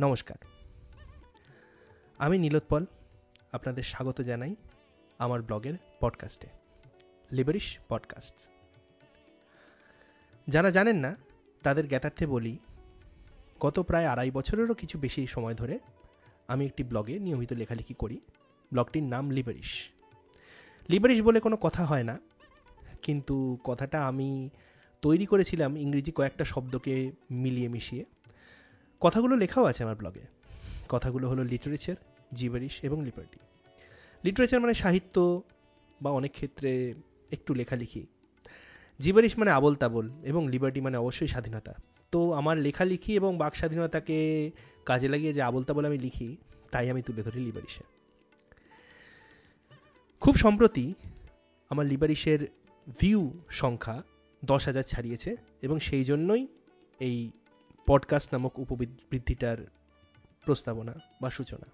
নমস্কার। আমি নীলোৎপল আপনাদের স্বাগত জানাই আমার ব্লগের পডকাস্টে লিবারিশ পডকাস্ট যারা জানেন না, তাদের জ্ঞাতার্থে বলি, গত প্রায় আড়াই বছরেরও কিছু বেশি সময় ধরে আমি একটি ব্লগে নিয়মিত লেখালেখি করি। ব্লগটির নাম লিবারিশ লিবারিশ বলে কোনো কথা হয় না, কিন্তু কথাটা আমি তৈরি করেছিলাম ইংরেজি কয়েকটা শব্দকে মিলিয়ে মিশিয়ে। কথাগুলো লেখাও আছে আমার ব্লগে কথাগুলো হলো লিটারেচার জিবারিশ এবং লিবার্টি লিটারেচার মানে সাহিত্য বা অনেক ক্ষেত্রে একটু লেখালেখি। জিবারিশ মানে আবল তাবল এবং লিবার্টি মানে অবশ্যই স্বাধীনতা। তো আমার লেখালেখি এবং বাক স্বাধীনতাকে কাজে লাগিয়ে যে আবল তাবল আমি লিখি, তাই আমি তুলে ধরি লিবারিশে খুব সম্প্রতি আমার লিবারিশের ভিউ সংখ্যা দশ হাজার ছাড়িয়েছে এবং সেই জন্যই এই পডকাস্ট নামক উপবৃদ্ধিটার প্রস্তাবনা বা সূচনা।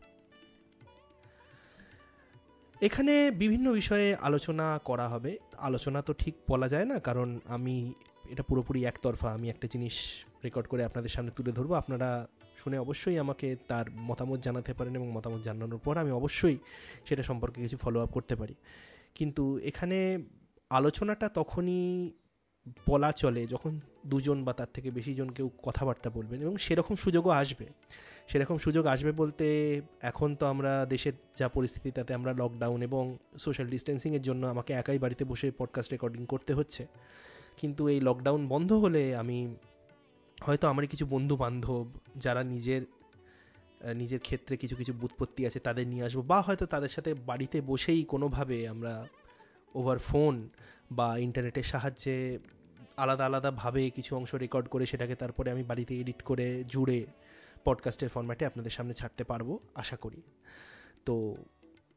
এখানে বিভিন্ন বিষয়ে আলোচনা করা হবে। আলোচনা তো ঠিক বলা যায় না, কারণ আমি এটা পুরোপুরি একতরফা। আমি একটা জিনিস রেকর্ড করে আপনাদের সামনে তুলে ধরবো। আপনারা শুনে অবশ্যই আমাকে তার মতামত জানাতে পারেন এবং মতামত জানানোর পর আমি অবশ্যই সেটা সম্পর্কে কিছু ফলো আপ করতে পারি। কিন্তু এখানে আলোচনাটা তখনই বলা চলে যখন দুজন বা তার থেকে বেশি জন কেউ কথাবার্তা বলবেন এবং সেরকম সুযোগও আসবে। সেরকম সুযোগ আসবে বলতে এখন তো আমরা দেশের যা পরিস্থিতি তাতে আমরা লকডাউন এবং সোশ্যাল ডিস্টেন্সিংয়ের জন্য আমাকে একাই বাড়িতে বসে পডকাস্ট রেকর্ডিং করতে হচ্ছে। কিন্তু এই লকডাউন বন্ধ হলে আমি হয়তো আমার কিছু বন্ধু বান্ধব যারা নিজের নিজের ক্ষেত্রে কিছু কিছু বুৎপত্তি আছে তাদের নিয়ে আসব বা হয়তো তাদের সাথে বাড়িতে বসেই কোনোভাবে আমরা ওভার ফোন বা ইন্টারনেটের সাহায্যে আলাদা আলাদাভাবে কিছু অংশ রেকর্ড করে সেটাকে তারপরে আমি বাড়িতে এডিট করে জুড়ে পডকাস্টের ফর্ম্যাটে আপনাদের সামনে ছাড়তে পারব, আশা করি। তো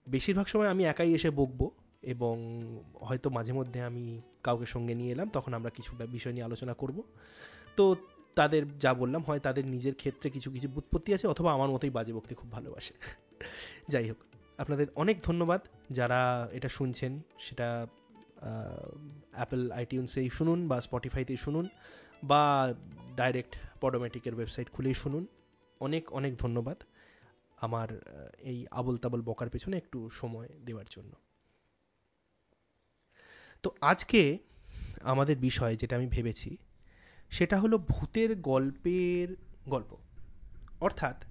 বেশিরভাগ সময় আমি একাই এসে বকবো এবং হয়তো মাঝে মধ্যে আমি কাউকে সঙ্গে নিয়ে এলাম, তখন আমরা কিছু বিষয় নিয়ে আলোচনা করব। তো তাদের যা বললাম, হয় তাদের নিজের ক্ষেত্রে কিছু কিছু বুৎপত্তি আছে অথবা আমার মতোই বাজে বকতে খুব ভালোবাসে। যাই হোক, আপনাদের অনেক ধন্যবাদ যারা এটা শুনছেন, সেটা অ্যাপেল আইটিউন্সেই শুনুন বা স্পটিফাইতেই শুনুন বা ডাইরেক্ট পডোমেটিকের ওয়েবসাইট খুলেই শুনুন। অনেক অনেক ধন্যবাদ আমার এই আবল তাবল বকার পেছনে একটু সময় দেওয়ার জন্য। তো আজকে আমাদের বিষয় যেটা আমি ভেবেছি, সেটা হলো ভূতের গল্পের গল্প। অর্থাৎ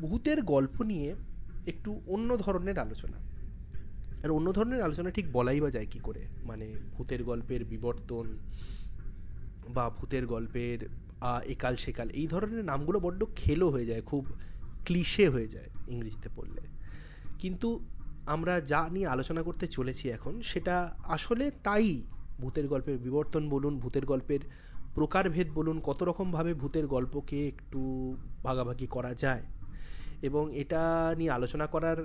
ভূতের গল্প নিয়ে একটু অন্য ধরনের আলোচনা। আর অন্য ধরনের আলোচনা ঠিক বলাই বা যায় কী করে? মানে ভূতের গল্পের বিবর্তন বা ভূতের গল্পের একাল সেকাল, এই ধরনের নামগুলো বড্ড খেলো হয়ে যায়, খুব ক্লিশে হয়ে যায় ইংরেজিতে পড়লে। কিন্তু আমরা যা নিয়ে আলোচনা করতে চলেছি এখন, সেটা আসলে তাই ভূতের গল্পের বিবর্তন বলুন, ভূতের গল্পের প্রকারভেদ বলুন, কত রকমভাবে ভূতের গল্পকে একটু ভাগাভাগি করা যায়। এবং এটা নিয়ে আলোচনা করার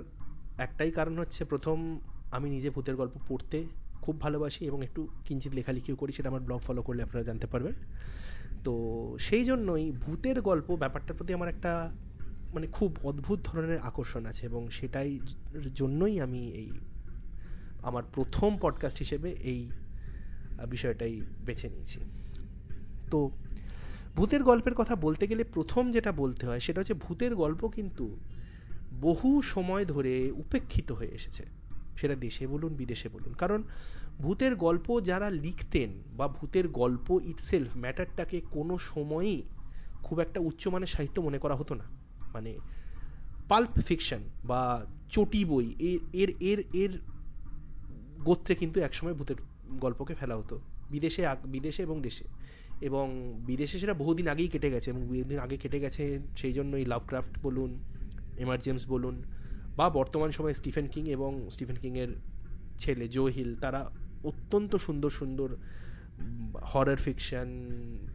একটাই কারণ হচ্ছে প্রথম আমি নিজে ভূতের গল্প পড়তে খুব ভালোবাসি এবং একটু কিঞ্চিত লেখালেখিও করি, সেটা আমার ব্লগ ফলো করলে আপনারা জানতে পারবেন। তো সেই জন্যই ভূতের গল্প ব্যাপারটার প্রতি আমার একটা মানে খুব অদ্ভুত ধরনের আকর্ষণ আছে এবং সেটাই জন্যই আমি এই আমার প্রথম পডকাস্ট হিসেবে এই বিষয়টাই বেছে নিয়েছি। তো ভূতের গল্পের কথা বলতে গেলে প্রথম যেটা বলতে হয় সেটা হচ্ছে ভূতের গল্প কিন্তু বহু সময় ধরে উপেক্ষিত হয়ে এসেছে। সেটা দেশে বলুন, বিদেশে বলুন। কারণ ভূতের গল্প যারা লিখতেন বা ভূতের গল্প ইটসেলফ ম্যাটারটাকে কোনো সময়ই খুব একটা উচ্চমানের সাহিত্য মনে করা হতো না। মানে পাল্প ফিকশন বা চটি বই এর এর এর এর গোত্রে কিন্তু একসময় ভূতের গল্পকে ফেলা হতো। বিদেশে বিদেশে এবং দেশে। এবং বিদেশে সেটা বহুদিন আগেই কেটে গেছে এবং বহুদিন আগে কেটে গেছে, সেই জন্যই লাভক্রাফট বলুন এমার্জেন্স বলুন বা বর্তমান সময়ে স্টিফেন কিং এবং স্টিফেন কিংয়ের ছেলে জো হিল, তারা অত্যন্ত সুন্দর সুন্দর হরার ফিকশান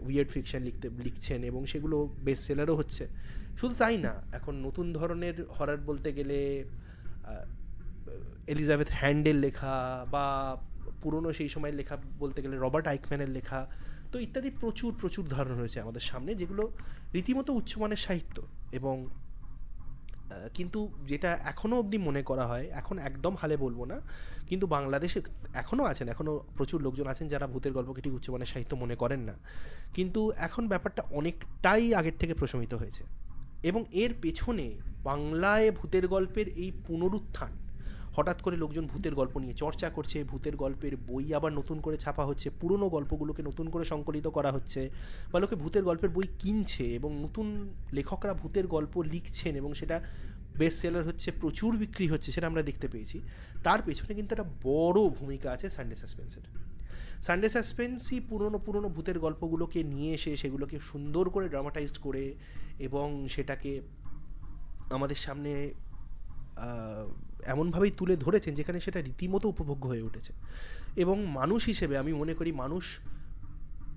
উইয়ার্ড ফিকশান লিখতে, লিখছেন এবং সেগুলো বেস্ট সেলারও হচ্ছে। শুধু তাই না, এখন নতুন ধরনের হরার বলতে গেলে এলিজাবেথ হ্যান্ডেল লেখা বা পুরনো সেই সময়ের লেখা বলতে গেলে রবার্ট আইকম্যানের লেখা, তো ইত্যাদি প্রচুর প্রচুর ধারণা রয়েছে আমাদের সামনে, যেগুলো রীতিমতো উচ্চমানের সাহিত্য এবং কিন্তু যেটা এখনও অবধি মনে করা হয়, এখন একদম হালে বলব না, কিন্তু বাংলাদেশে এখনও আছেন এখনও প্রচুর লোকজন আছেন যারা ভূতের গল্পকে ঠিক উচ্চমানের সাহিত্য মনে করেন না। কিন্তু এখন ব্যাপারটা অনেকটাই আগের থেকে প্রশমিত হয়েছে। এবং এর পেছনে বাংলায় ভূতের গল্পের এই পুনরুত্থান হঠাৎ করে লোকজন ভূতের গল্প নিয়ে চর্চা করছে, ভূতের গল্পের বই আবার নতুন করে ছাপা হচ্ছে, পুরনো গল্পগুলোকে নতুন করে সংকলিত করা হচ্ছে বা লোকে ভূতের গল্পের বই কিনছে এবং নতুন লেখকরা ভূতের গল্প লিখছেন এবং সেটা বেস্ট সেলার হচ্ছে, প্রচুর বিক্রি হচ্ছে সেটা আমরা দেখতে পেয়েছি। তার পেছনে কিন্তু একটা বড় ভূমিকা আছে সানডে সাসপেন্সের সানডে সাসপেন্সই পুরনো পুরনো ভূতের গল্পগুলোকে নিয়ে এসে সেগুলোকে সুন্দর করে ড্রামাটাইজড করে এবং সেটাকে আমাদের সামনে এমনভাবেই তুলে ধরেছেন যেখানে সেটা রীতিমতো উপভোগ্য হয়ে উঠেছে। এবং মানুষ হিসেবে আমি মনে করি মানুষ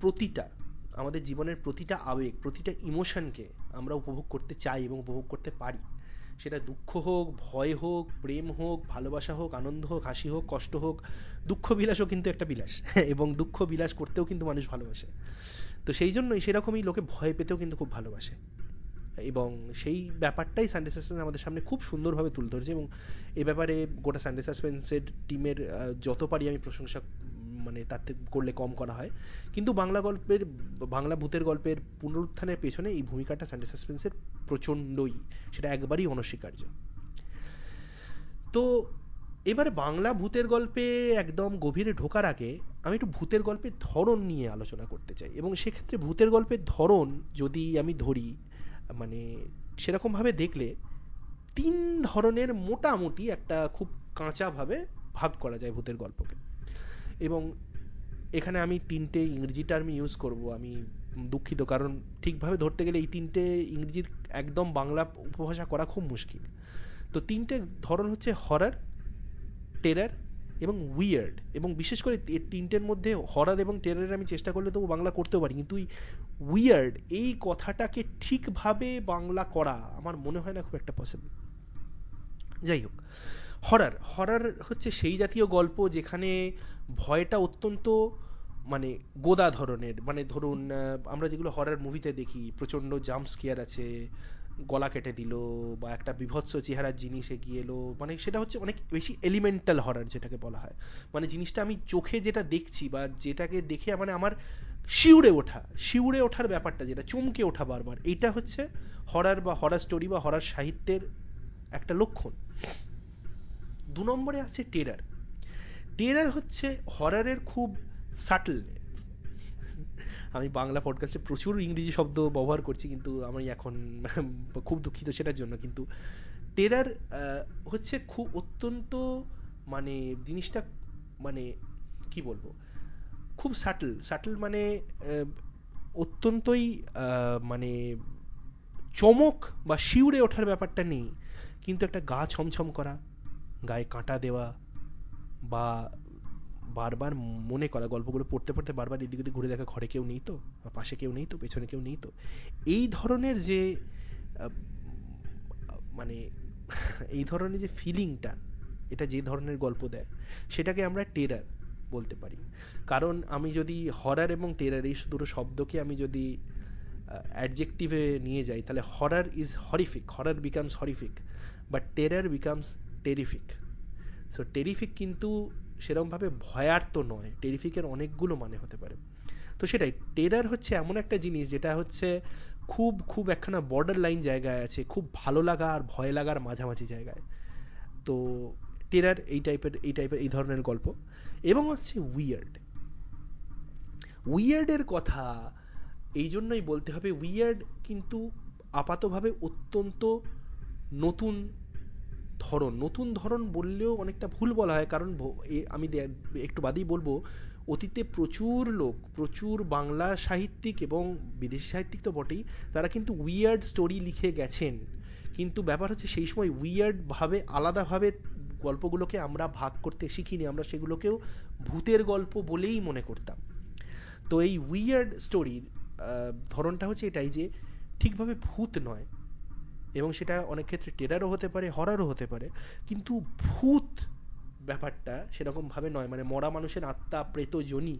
প্রতিটা, আমাদের জীবনের প্রতিটা আবেগ, প্রতিটা ইমোশনকে আমরা উপভোগ করতে চাই এবং উপভোগ করতে পারি। সেটা দুঃখ হোক, ভয় হোক, প্রেম হোক, ভালোবাসা হোক, আনন্দ হোক, হাসি হোক, কষ্ট হোক দুঃখ বিলাসও কিন্তু একটা বিলাস। এবং দুঃখ বিলাস করতেও কিন্তু মানুষ ভালোবাসে। তো সেই জন্যই সেরকমই লোকে ভয় পেতেও কিন্তু খুব ভালোবাসে। এবং সেই ব্যাপারটাই সানডে সাসপেন্স আমাদের সামনে খুব সুন্দরভাবে তুলে ধরেছে এবং এ ব্যাপারে গোটা সানডে সাসপেন্সের টিমের যত পারি আমি প্রশংসা মানে তার করলে কম করা হয়। কিন্তু বাংলা গল্পের, বাংলা ভূতের গল্পের পুনরুত্থানের পেছনে এই ভূমিকাটা সানডে সাসপেন্সের প্রচণ্ডই, সেটা একবারই অনস্বীকার্য। তো এবারে বাংলা ভূতের গল্পে একদম গভীরে ঢোকার আগে আমি একটু ভূতের গল্পের ধরন নিয়ে আলোচনা করতে চাই এবং সেক্ষেত্রে ভূতের গল্পের ধরন যদি আমি ধরি মানে সেরকমভাবে দেখলে তিন ধরনের মোটামুটি একটা খুব কাঁচাভাবে ভাগ করা যায় ভূতের গল্পকে। এবং এখানে আমি তিনটে ইংরেজি টার্ম ইউজ করব, আমি দুঃখিত, কারণ ঠিকভাবে ধরতে গেলে এই তিনটে ইংরেজির একদম বাংলা উপভাষা করা খুব মুশকিল। তো তিনটে ধরন হচ্ছে হরার টেরার এবং উইয়ার্ড এবং বিশেষ করে তিনটের মধ্যে হরার এবং টেরারের আমি চেষ্টা করলে তো বাংলা করতেও পারি, কিন্তু উইয়ার্ড এই কথাটাকে ঠিকভাবে বাংলা করা আমার মনে হয় না খুব একটা পসিবল যাই হোক হরার হরার হচ্ছে সেই জাতীয় গল্প যেখানে ভয়টা অত্যন্ত মানে গোদা ধরনের মানে ধরুন আমরা যেগুলো হরার মুভিতে দেখি, প্রচণ্ড জাম্প স্কেয়ার আছে গলা কেটে দিল বা একটা বিভৎস চেহারার জিনিস এগিয়ে এলো মানে সেটা হচ্ছে অনেক বেশি এলিমেন্টাল হরার যেটাকে বলা হয়। মানে জিনিসটা আমি চোখে যেটা দেখছি বা যেটাকে দেখে মানে আমার শিউড়ে ওঠা শিউড়ে ওঠার ব্যাপারটা যেটা, চমকে ওঠা বারবার, এটা হচ্ছে হরার বা হরার স্টোরি বা হরার সাহিত্যের একটা লক্ষণ। দু নম্বরে আছে টেরার টেরার হচ্ছে হরারের খুব সাটল আমি বাংলা পডকাস্টে প্রচুর ইংরেজি শব্দ ব্যবহার করছি, কিন্তু আমি এখন খুব দুঃখিত সেটার জন্য। কিন্তু টেরার হচ্ছে খুব অত্যন্ত মানে জিনিসটা মানে কি বলব? খুব সাটল সাটল মানে অত্যন্তই মানে চমক বা শিউরে ওঠার ব্যাপারটা নেই। কিন্তু একটা গা ছমছম করা, গায়ে কাঁটা দেওয়া বা বারবার মনে করা, গল্পগুলো পড়তে পড়তে বারবার এদিক ওদিক ঘুরে দেখা, ঘরে কেউ নেই তো পাশে কেউ নেই তো, পেছনে কেউ নেই তো। এই ধরনের যে মানে এই ধরনের যে ফিলিংটা এটা যে ধরনের গল্প দেয়, সেটাকে আমরা টেরার বলতে পারি। কারণ আমি যদি হরার এবং টেরার এই দুটো শব্দকে আমি যদি অ্যাডজেক্টিভে নিয়ে যাই, তাহলে horror is horrific horror becomes horrific but terror becomes terrific so terrific কিন্তু সেরকমভাবে ভয়ার্ত নয় টেরিফিকের অনেকগুলো মানে হতে পারে। তো সেটাই টেরার হচ্ছে এমন একটা জিনিস যেটা হচ্ছে খুব খুব একখানা বর্ডার লাইন জায়গায় আছে, খুব ভালো লাগা আর ভয় লাগার মাঝামাঝি জায়গায়। তো টেরার এই টাইপের এই টাইপের এই ধরনের গল্প। এবং হচ্ছে উইয়ার্ড উইয়ার্ডের কথা এই জন্যই বলতে হবে উইয়ার্ড কিন্তু আপাতভাবে অত্যন্ত নতুন ধরন, নতুন ধরন বললেও অনেকটা ভুল বলা হয়। কারণ আমি একটু বাদেই বলব, অতীতে প্রচুর লোক, প্রচুর বাংলা সাহিত্যিক এবং বিদেশি সাহিত্যিক তো বটেই, তারা কিন্তু উইয়ার্ড স্টোরি লিখে গেছেন। কিন্তু ব্যাপার হচ্ছে সেই সময় উইয়ার্ডভাবে আলাদাভাবে গল্পগুলোকে আমরা ভাগ করতে শিখিনি, আমরা সেগুলোকেও ভূতের গল্প বলেই মনে করতাম। তো এই উইয়ার্ড স্টোরির ধরনটা হচ্ছে এটাই যে, ঠিকভাবে ভূত নয়। এবং সেটা অনেক ক্ষেত্রে টেরারও হতে পারে হরারও হতে পারে। কিন্তু ভূত ব্যাপারটা সেরকমভাবে নয়। মানে মরা মানুষের আত্মা, প্রেত জনি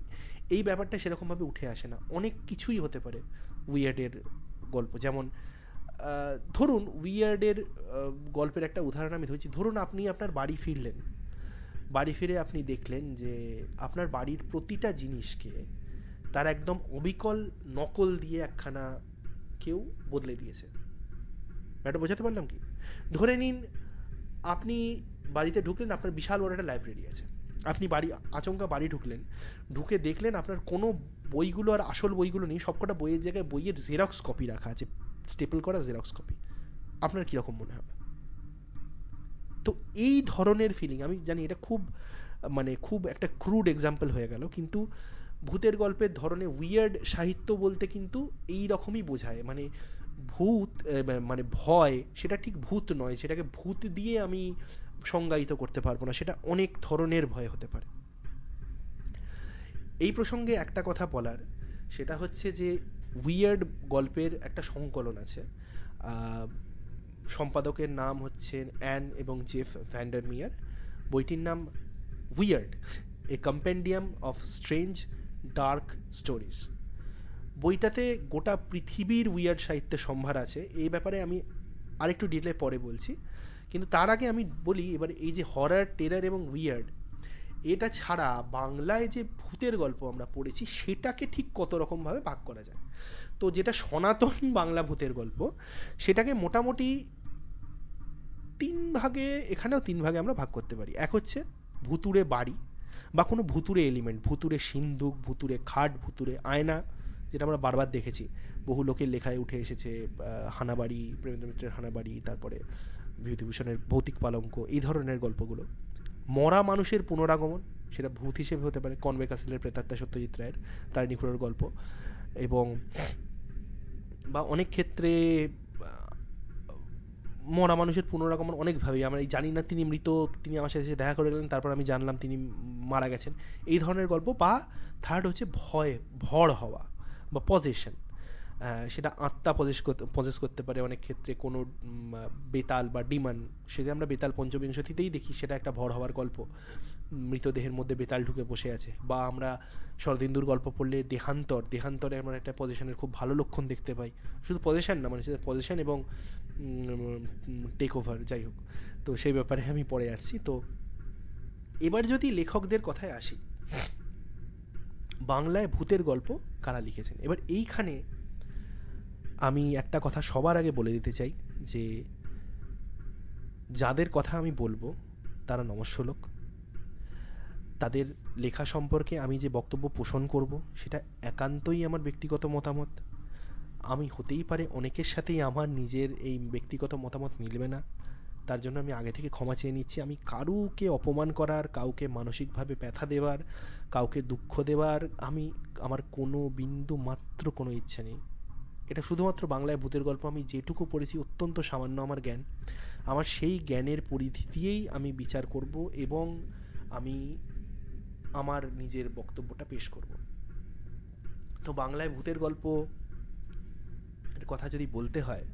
এই ব্যাপারটা সেরকমভাবে উঠে আসে না। অনেক কিছুই হতে পারে উইয়ার্ডের গল্প। যেমন ধরুন উইয়ার্ডের গল্পের একটা উদাহরণ আমি ধরছি। ধরুন আপনি আপনার বাড়ি ফিরলেন। বাড়ি ফিরে আপনি দেখলেন যে আপনার বাড়ির প্রতিটা জিনিসকে তার একদম অবিকল নকল দিয়ে একখানা কেউ বদলে দিয়েছে। ব্যাপারটা বোঝাতে পারলাম কি? ধরে নিন আপনি বাড়িতে ঢুকলেন, আপনার বিশাল বড় একটা লাইব্রেরি আছে। আপনি বাড়ি, আচমকা বাড়ি ঢুকলেন, ঢুকে দেখলেন আপনার কোনো বইগুলো আর আসল বইগুলো নেই, সবকটা বইয়ের জায়গায় বইয়ের জেরক্স কপি রাখা আছে স্টেপল করা জেরক্স কপি আপনার কীরকম মনে হবে? তো এই ধরনের ফিলিং আমি জানি এটা খুব মানে খুব একটা ক্রুড এক্সাম্পল হয়ে গেল, কিন্তু ভূতের গল্পের ধরনে উইয়ার্ড সাহিত্য বলতে কিন্তু এই রকমই বোঝায়। মানে ভূত মানে ভয়, সেটা ঠিক ভূত নয়, সেটাকে ভূত দিয়ে আমি সংজ্ঞায়িত করতে পারব না, সেটা অনেক ধরনের ভয় হতে পারে। এই প্রসঙ্গে একটা কথা বলার, সেটা হচ্ছে যে উইয়ার্ড গল্পের একটা সংকলন আছে। সম্পাদকের নাম হচ্ছেন অ্যান এবং জেফ ভ্যান্ডার মিয়ার বইটির নাম weird a compendium of strange dark stories বইটাতে গোটা পৃথিবীর উইয়ার্ড সাহিত্যের সম্ভার আছে। এই ব্যাপারে আমি আরেকটু ডিটেলে পরে বলছি। কিন্তু তার আগে আমি বলি, এবার এই যে হরার টেরার এবং উইয়ার্ড এটা ছাড়া বাংলায় যে ভূতের গল্প আমরা পড়েছি, সেটাকে ঠিক কত রকমভাবে ভাগ করা যায়? তো যেটা সনাতন বাংলা ভূতের গল্প, সেটাকে মোটামুটি তিন ভাগে, এখানেও তিন ভাগে আমরা ভাগ করতে পারি। এক হচ্ছে ভুতুরে বাড়ি, বা কোনো ভুতুরে এলিমেন্ট ভুতুরে সিন্ধুক ভুতুরে খাট ভুতুরে আয়না যেটা আমরা বারবার দেখেছি। বহু লোকের লেখায় উঠে এসেছে হানাবাড়ি, প্রেমেন্দ্র মিত্রের হানাবাড়ি, তারপরে বিভূতিভূষণের ভৌতিক পালঙ্ক, এই ধরনের গল্পগুলো। মরা মানুষের পুনরাগমন, সেটা ভূত হিসেবে হতে পারে কনবে কাসিলের প্রেতাত্মা সত্যজিৎ রায়ের, তার নিখুড়ের গল্প, এবং বা অনেক ক্ষেত্রে মরা মানুষের পুনরাগমন অনেকভাবেই। আমরা জানি না তিনি মৃত, তিনি আমার সাথে দেখা করে গেলেন, তারপর আমি জানলাম তিনি মারা গেছেন। এই ধরনের গল্প বা থার্ড হচ্ছে ভয় ভর হওয়া। বা পজেশন সেটা আত্মা পজেস করতে পজেস করতে পারে অনেক ক্ষেত্রে কোনো বেতাল বা ডিমান সেটা আমরা বেতাল পঞ্চবিংশতিতেই দেখি, সেটা একটা ভর হওয়ার গল্প। মৃতদেহের মধ্যে বেতাল ঢুকে বসে আছে, বা আমরা শরদিন্দুর গল্প পড়লে দেহান্তর, দেহান্তরে আমরা একটা পজিশনের খুব ভালো লক্ষণ দেখতে পাই। শুধু পজিশন না মানে সেটা পজিশন এবং টেক ওভার যাই হোক। তো সেই ব্যাপারে আমি পরে আসছি। তো এবার যদি লেখকদের কথায় আসি বাংলায় ভূতের গল্প কারা লিখেছেন? এবার এইখানে আমি একটা কথা সবার আগে বলে দিতে চাই যে, যাদের কথা আমি বলব, তারা নমস্য লোক তাদের লেখা সম্পর্কে আমি যে বক্তব্য পোষণ করব, সেটা একান্তই আমার ব্যক্তিগত মতামত। আমি হতেই পারে অনেকের সাথেই আমার নিজের এই ব্যক্তিগত মতামত মিলবে না। তার জন্য আমি আগে থেকে ক্ষমা চেয়ে নিচ্ছি। আমি কারুকে অপমান করার, কাউকে মানসিকভাবে ব্যথা দেওয়ার, কাউকে দুঃখ দেওয়ার, আমি, আমার কোনো বিন্দু মাত্র কোনো ইচ্ছা নেই। এটা শুধুমাত্র বাংলায় ভূতের গল্প। আমি যেটুকু পড়েছি অত্যন্ত সামান্য আমার জ্ঞান। আমার সেই জ্ঞানের পরিধি দিয়েই আমি বিচার করব এবং আমি আমার নিজের বক্তব্যটা পেশ করব। তো বাংলায় ভূতের গল্প কথা যদি বলতে হয়,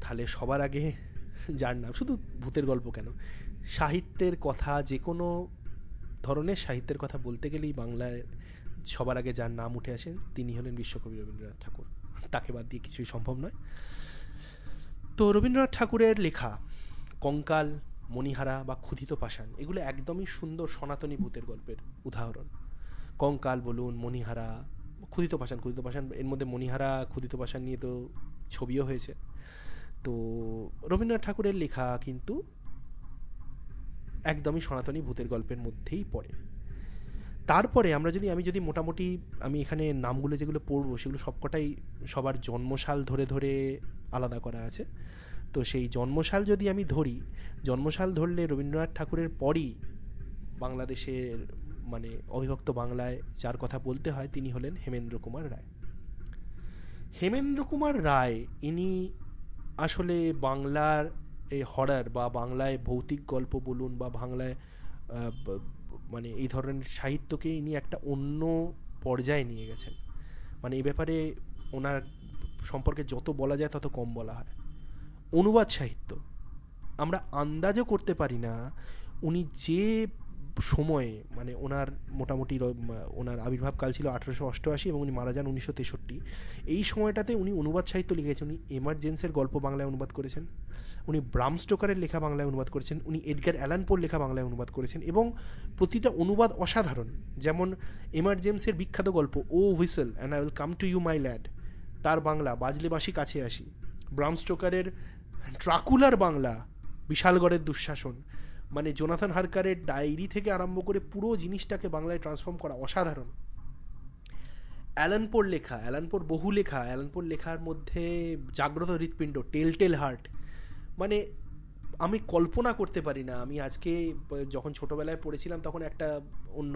তাহলে সবার আগে যার নাম, শুধু ভূতের গল্প কেন? সাহিত্যের কথা, যে কোনো ধরনের সাহিত্যের কথা বলতে গেলেই বাংলায় সবার আগে যার নাম উঠে আসেন তিনি হলেন বিশ্বকবি রবীন্দ্রনাথ ঠাকুর। তাকে বাদ দিয়ে কিছুই সম্ভব নয়। তো রবীন্দ্রনাথ ঠাকুরের লেখা, কঙ্কাল, মণিহারা বা ক্ষুধিত পাষাণ, এগুলো একদমই সুন্দর সনাতনী ভূতের গল্পের উদাহরণ। কঙ্কাল বলুন, মণিহারা ক্ষুদিত পাষাণ ক্ষুদিত পাষাণ, এর মধ্যে মণিহারা ক্ষুদিত পাষাণ নিয়ে তো ছবিও হয়েছে। তো রবীন্দ্রনাথ ঠাকুরের লেখা কিন্তু একদমই সনাতনী ভূতের গল্পের মধ্যেই পড়ে। তারপরে আমরা যদি, আমি যদি মোটামুটি, আমি এখানে নামগুলো যেগুলো পড়ব, সেগুলো সবকটাই সবার জন্মসাল ধরে ধরে আলাদা করা আছে। তো সেই জন্মসাল যদি আমি ধরি, জন্মসাল ধরলে রবীন্দ্রনাথ ঠাকুরের পরই বাংলাদেশের মানে অবিভক্ত বাংলায় যার কথা বলতে হয়, তিনি হলেন হেমেন্দ্র কুমার রায়। হেমেন্দ্র কুমার রায়, ইনি আসলে বাংলার এই হরার বা বাংলায় ভৌতিক গল্প বলুন বা বাংলায় মানে এই ধরনের সাহিত্যকে ইনি একটা অন্য পর্যায়ে নিয়ে গেছেন। মানে এই ব্যাপারে ওনার সম্পর্কে যত বলা যায় তত কম বলা হয়। অনুবাদ সাহিত্য। আমরা আন্দাজও করতে পারি না উনি যে সময়ে মানে ওনার মোটামুটি ওনার আবির্ভাবকাল ছিল আঠেরোশো অষ্টআশি এবং উনি মারা যান উনিশশো তেষট্টি। এই সময়টাতে উনি অনুবাদ সাহিত্য লিখেছেন, উনি এমার্জেন্সের গল্প বাংলায় অনুবাদ করেছেন, উনি ব্রাম স্টোকারের লেখা বাংলায় অনুবাদ করেছেন, উনি এডগার অ্যালানপোর লেখা বাংলায় অনুবাদ করেছেন এবং প্রতিটা অনুবাদ অসাধারণ। যেমন এমার্জেন্সের বিখ্যাত গল্প, ও whistle and I will come to you my lad, তার বাংলা, বাজলে বাসি কাছে আসি। ব্রাম স্টোকারের ট্রাকুলার বাংলা, বিশালগড়ের দুঃশাসন মানে জোনাথন হারকারের ডায়েরি থেকে আরম্ভ করে পুরো জিনিসটাকে বাংলায় ট্রান্সফর্ম করা অসাধারণ। অ্যালানপোর লেখা, অ্যালানপোর বহু লেখা, অ্যালানপোর লেখার মধ্যে জাগ্রত হৃৎপিণ্ড, টেল টেল হার্ট। মানে আমি কল্পনা করতে পারি না, আমি আজকে যখন ছোটোবেলায় পড়েছিলাম তখন একটা অন্য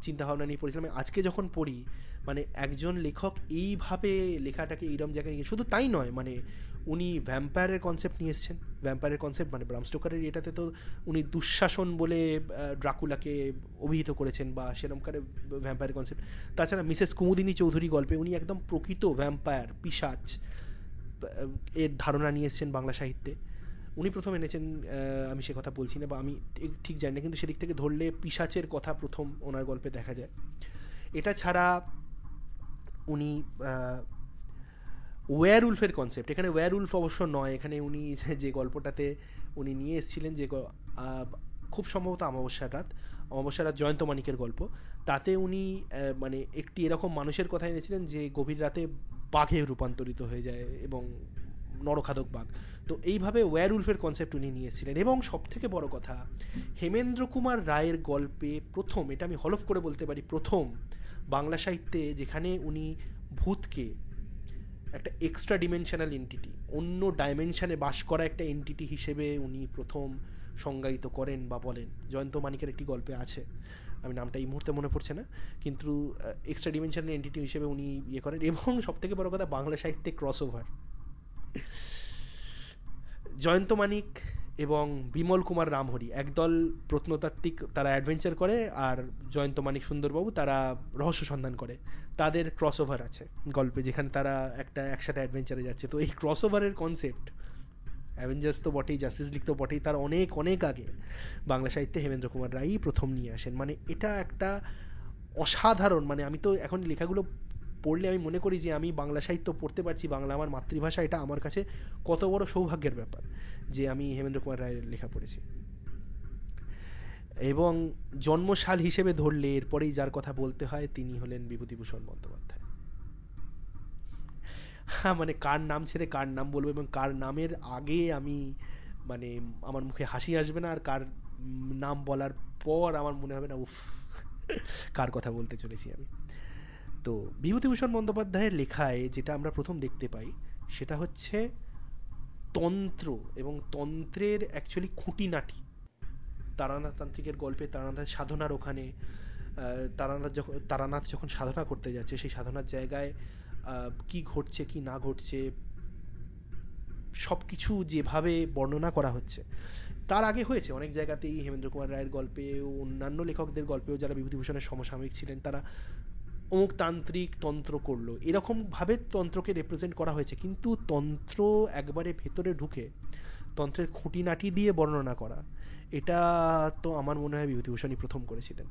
চিন্তাভাবনা নিয়ে পড়েছিলাম আজকে যখন পড়ি মানে একজন লেখক এইভাবে লেখাটাকে এইরকম জায়গায় নিয়ে শুধু তাই নয় মানে উনি ভ্যাম্পায়ারের কনসেপ্ট নিয়ে এসছেন। ভ্যাম্পায়ারের কনসেপ্ট মানে ব্রাম স্টোকারের এটাতে তো উনি দুঃশাসন বলে ড্রাকুলাকে অভিহিত করেছেন বা সেরমকারে ভ্যাম্পায়ারের কনসেপ্ট তাছাড়া মিসেস কুমুদিনী চৌধুরী গল্পে উনি একদম প্রকৃত ভ্যাম্পায়ার পিসাচ এর ধারণা নিয়ে এসছেন বাংলা সাহিত্যে। উনি প্রথম এনেছেন আমি সে কথা বলছি না বা আমি ঠিক জানি না, কিন্তু সেদিক থেকে ধরলে পিসাচের কথা প্রথম ওনার গল্পে দেখা যায়। এটা ছাড়া উনি ওয়ার উলফের কনসেপ্ট এখানে ওয়ার উলফ অবশ্য নয়। এখানে উনি যে গল্পটাতে উনি নিয়ে এসেছিলেন যে খুব সম্ভবত অমাবস্যার রাত অমাবস্যার রাত জয়ন্ত মানিকের গল্প। তাতে উনি মানে একটি এরকম মানুষের কথা এনেছিলেন যে গভীর রাতে বাঘে রূপান্তরিত হয়ে যায় এবং নরখাদক বাঘ। তো এইভাবে ওয়ার উলফের কনসেপ্ট উনি নিয়েছিলেন এবং সব থেকে বড় কথা, হেমেন্দ্র কুমার রায়ের গল্পে প্রথম, এটা আমি হলফ করে বলতে পারি প্রথম, বাংলা সাহিত্যে যেখানে উনি ভূতকে একটা এক্সট্রা ডিমেনশনাল এন্টিটি অন্য ডাইমেনশানে বাস করা একটা এন্টিটি হিসেবে উনি প্রথম সংজ্ঞায়িত করেন বা বলেন। জয়ন্ত মানিকের একটি গল্পে আছে, আমি নামটা এই মুহূর্তে মনে পড়ছে না, কিন্তু এক্সট্রা ডিমেনশনাল এন্টিটি হিসেবে উনি ইয়ে করেন এবং সবথেকে বড় কথা বাংলা সাহিত্যে ক্রস ওভার জয়ন্ত মানিক এবং বিমল কুমার রামহরি, একদল প্রত্নতাত্ত্বিক তারা অ্যাডভেঞ্চার করে আর জয়ন্ত মানিক সুন্দরবাবু তারা রহস্য সন্ধান করে। তাদের ক্রস ওভার আছে গল্পে, যেখানে তারা একটা একসাথে অ্যাডভেঞ্চারে যাচ্ছে। তো এই ক্রস ওভারের কনসেপ্ট অ্যাভেঞ্জার্স তো বটেই জাস্টিস লিগ তো বটেই, তার অনেক অনেক আগে বাংলা সাহিত্যে হেমেন্দ্র কুমার রায়ই প্রথম নিয়ে আসেন। মানে এটা একটা অসাধারণ মানে আমি তো এখন লেখাগুলো পড়লে আমি মনে করি যে আমি বাংলা সাহিত্য পড়তে পারছি, বাংলা আমার মাতৃভাষা, এটা আমার কাছে কত বড় সৌভাগ্যের ব্যাপার যে আমি হেমেন্দ্র কুমার রায়ের লেখা পড়েছি। এবং জন্মশাল হিসেবে ধরলে এরপরেই যার কথা বলতে হয় তিনি হলেন বিভূতিভূষণ বন্দ্যোপাধ্যায়। হ্যাঁ মানে কার নাম ছেড়ে কার নাম বলব এবং কার নামের আগে আমি মানে আমার মুখে হাসি আসবে না আর কার নাম বলার পর আমার মনে হবে না, উফ, কার কথা বলতে চলেছি আমি। তো বিভূতিভূষণ বন্দ্যোপাধ্যায়ের লেখায় যেটা আমরা প্রথম দেখতে পাই, সেটা হচ্ছে তন্ত্র এবং তন্ত্রের অ্যাকচুয়ালি খুঁটিনাটি। তারানাথ তান্ত্রিকের গল্পে তারানাথের সাধনার ওখানে তারানাথ যখন তারানাথ যখন সাধনা করতে যাচ্ছে, সেই সাধনার জায়গায় কি ঘটছে, কি না ঘটছে সব কিছু যেভাবে বর্ণনা করা হচ্ছে। তার আগে হয়েছে অনেক জায়গাতেই হেমেন্দ্র কুমার রায়ের গল্পে অন্যান্য লেখকদের গল্পেও যারা বিভূতিভূষণের সমসাময়িক ছিলেন, তারা অমুক তান্ত্রিক তন্ত্র করল। এরকমভাবে তন্ত্রকে রিপ্রেজেন্ট করা হয়েছে। কিন্তু তন্ত্র একবারে ভেতরে ঢুকে তন্ত্রের খুঁটিনাটি দিয়ে বর্ণনা করা, এটা তো আমার মনে হয় বিভূতিভূষণই প্রথম করেছিলেন।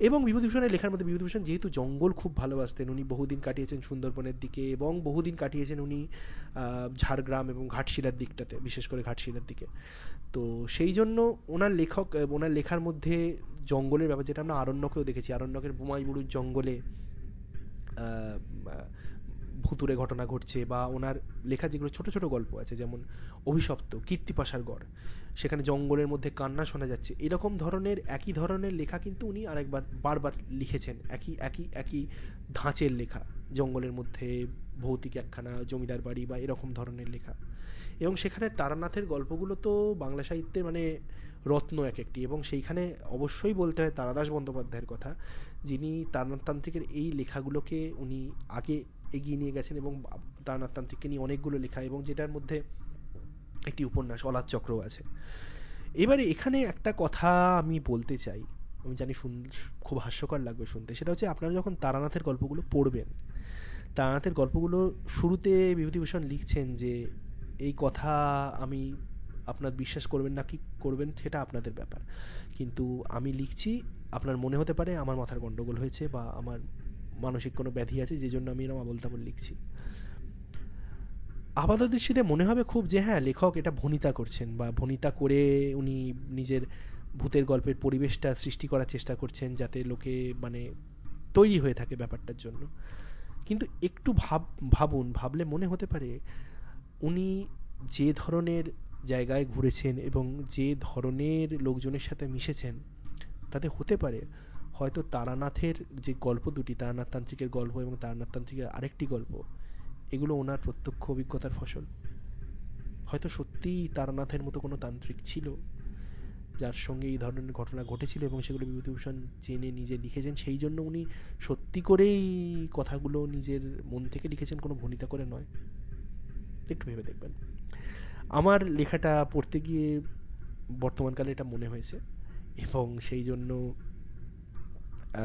এবং বিভূতিভূষণের লেখার মধ্যে বিভূতিভূষণ যেহেতু জঙ্গল খুব ভালোবাসতেন, উনি বহুদিন কাটিয়েছেন সুন্দরবনের দিকে এবং বহুদিন কাটিয়েছেন উনি ঝাড়গ্রাম এবং ঘাটশিলার দিকটাতে, বিশেষ করে ঘাটশিলার দিকে। তো সেই জন্য ওনার লেখক ওনার লেখার মধ্যে জঙ্গলের ব্যাপার, যেটা আমরা আরণ্যকেও দেখেছি, আরণ্যকের বুমাইবুড়ুর জঙ্গলে ভুতুরে ঘটনা ঘটছে বা ওনার লেখা যেগুলো ছোট ছোট গল্প আছে, যেমন অভিশপ্ত কীর্তিপাশার গড়, সেখানে জঙ্গলের মধ্যে কান্না শোনা যাচ্ছে, এরকম ধরনের, একই ধরনের লেখা কিন্তু উনি আরেকবার, বারবার লিখেছেন, একই একই একই ধাঁচের লেখা, জঙ্গলের মধ্যে ভৌতিক একখানা জমিদার বাড়ি বা এরকম ধরনের লেখা। এবং সেখানে তারানাথের গল্পগুলো তো বাংলা সাহিত্যে মানে রত্ন এক একটি এবং সেইখানে অবশ্যই বলতে হয় তারাদাস বন্দ্যোপাধ্যায়ের কথা, যিনি তারানাথতান্ত্রিকের এই লেখাগুলোকে উনি আগে এগিয়ে নিয়ে গেছেন এবং তারানাথতান্ত্রিককে নিয়ে অনেকগুলো লেখা এবং যেটার মধ্যে একটি উপন্যাস, অলাদ চক্র আছে। এবারে এখানে একটা কথা আমি বলতে চাই, আমি জানি শুন, খুব হাস্যকর লাগবে শুনতে, সেটা হচ্ছে আপনারা যখন তারানাথের গল্পগুলো পড়বেন, তারানাথের গল্পগুলো শুরুতে বিভূতিভূষণ লিখছেন যে, এই কথা আমি আপনার বিশ্বাস করবেন না কি করবেন সেটা আপনাদের ব্যাপার। কিন্তু আমি লিখছি, আপনার মনে হতে পারে আমার মাথার গণ্ডগোল হয়েছে বা আমার মানসিক কোনো ব্যাধি আছে, যে জন্য আমি এরকম আবল লিখছি। আপাত দৃষ্টিতে মনে হবে খুব যে হ্যাঁ লেখক এটা ভনিতা করছেন বা ভনিতা করে উনি নিজের ভূতের গল্পের পরিবেশটা সৃষ্টি করার চেষ্টা করছেন যাতে লোকে মানে তৈরি হয়ে থাকে ব্যাপারটার জন্য। কিন্তু একটু ভাব, ভাবুন, ভাবলে মনে হতে পারে উনি যে ধরনের জায়গায় ঘুরেছেন এবং যে ধরনের লোকজনের সাথে মিশেছেন, তাতে হতে পারে হয়তো তারানাথের যে গল্প দুটি তারানাথ তান্ত্রিকের গল্প এবং তারানাথ তান্ত্রিকের আরেকটি গল্প, এগুলো ওনার প্রত্যক্ষ অভিজ্ঞতার ফসল। হয়তো সত্যিই তারানাথের মতো কোনো তান্ত্রিক ছিল, যার সঙ্গে এই ধরনের ঘটনা ঘটেছিল এবং সেগুলো বিভূতিভূষণ জেনে নিজে লিখেছেন, সেই জন্য উনি সত্যি করেই কথাগুলো নিজের মন থেকে লিখেছেন কোনো ভনিতা করে নয়। একটু ভেবে দেখবেন। আমার লেখাটা পড়তে গিয়ে বর্তমানকালে এটা মনে হয়েছে এবং সেই জন্য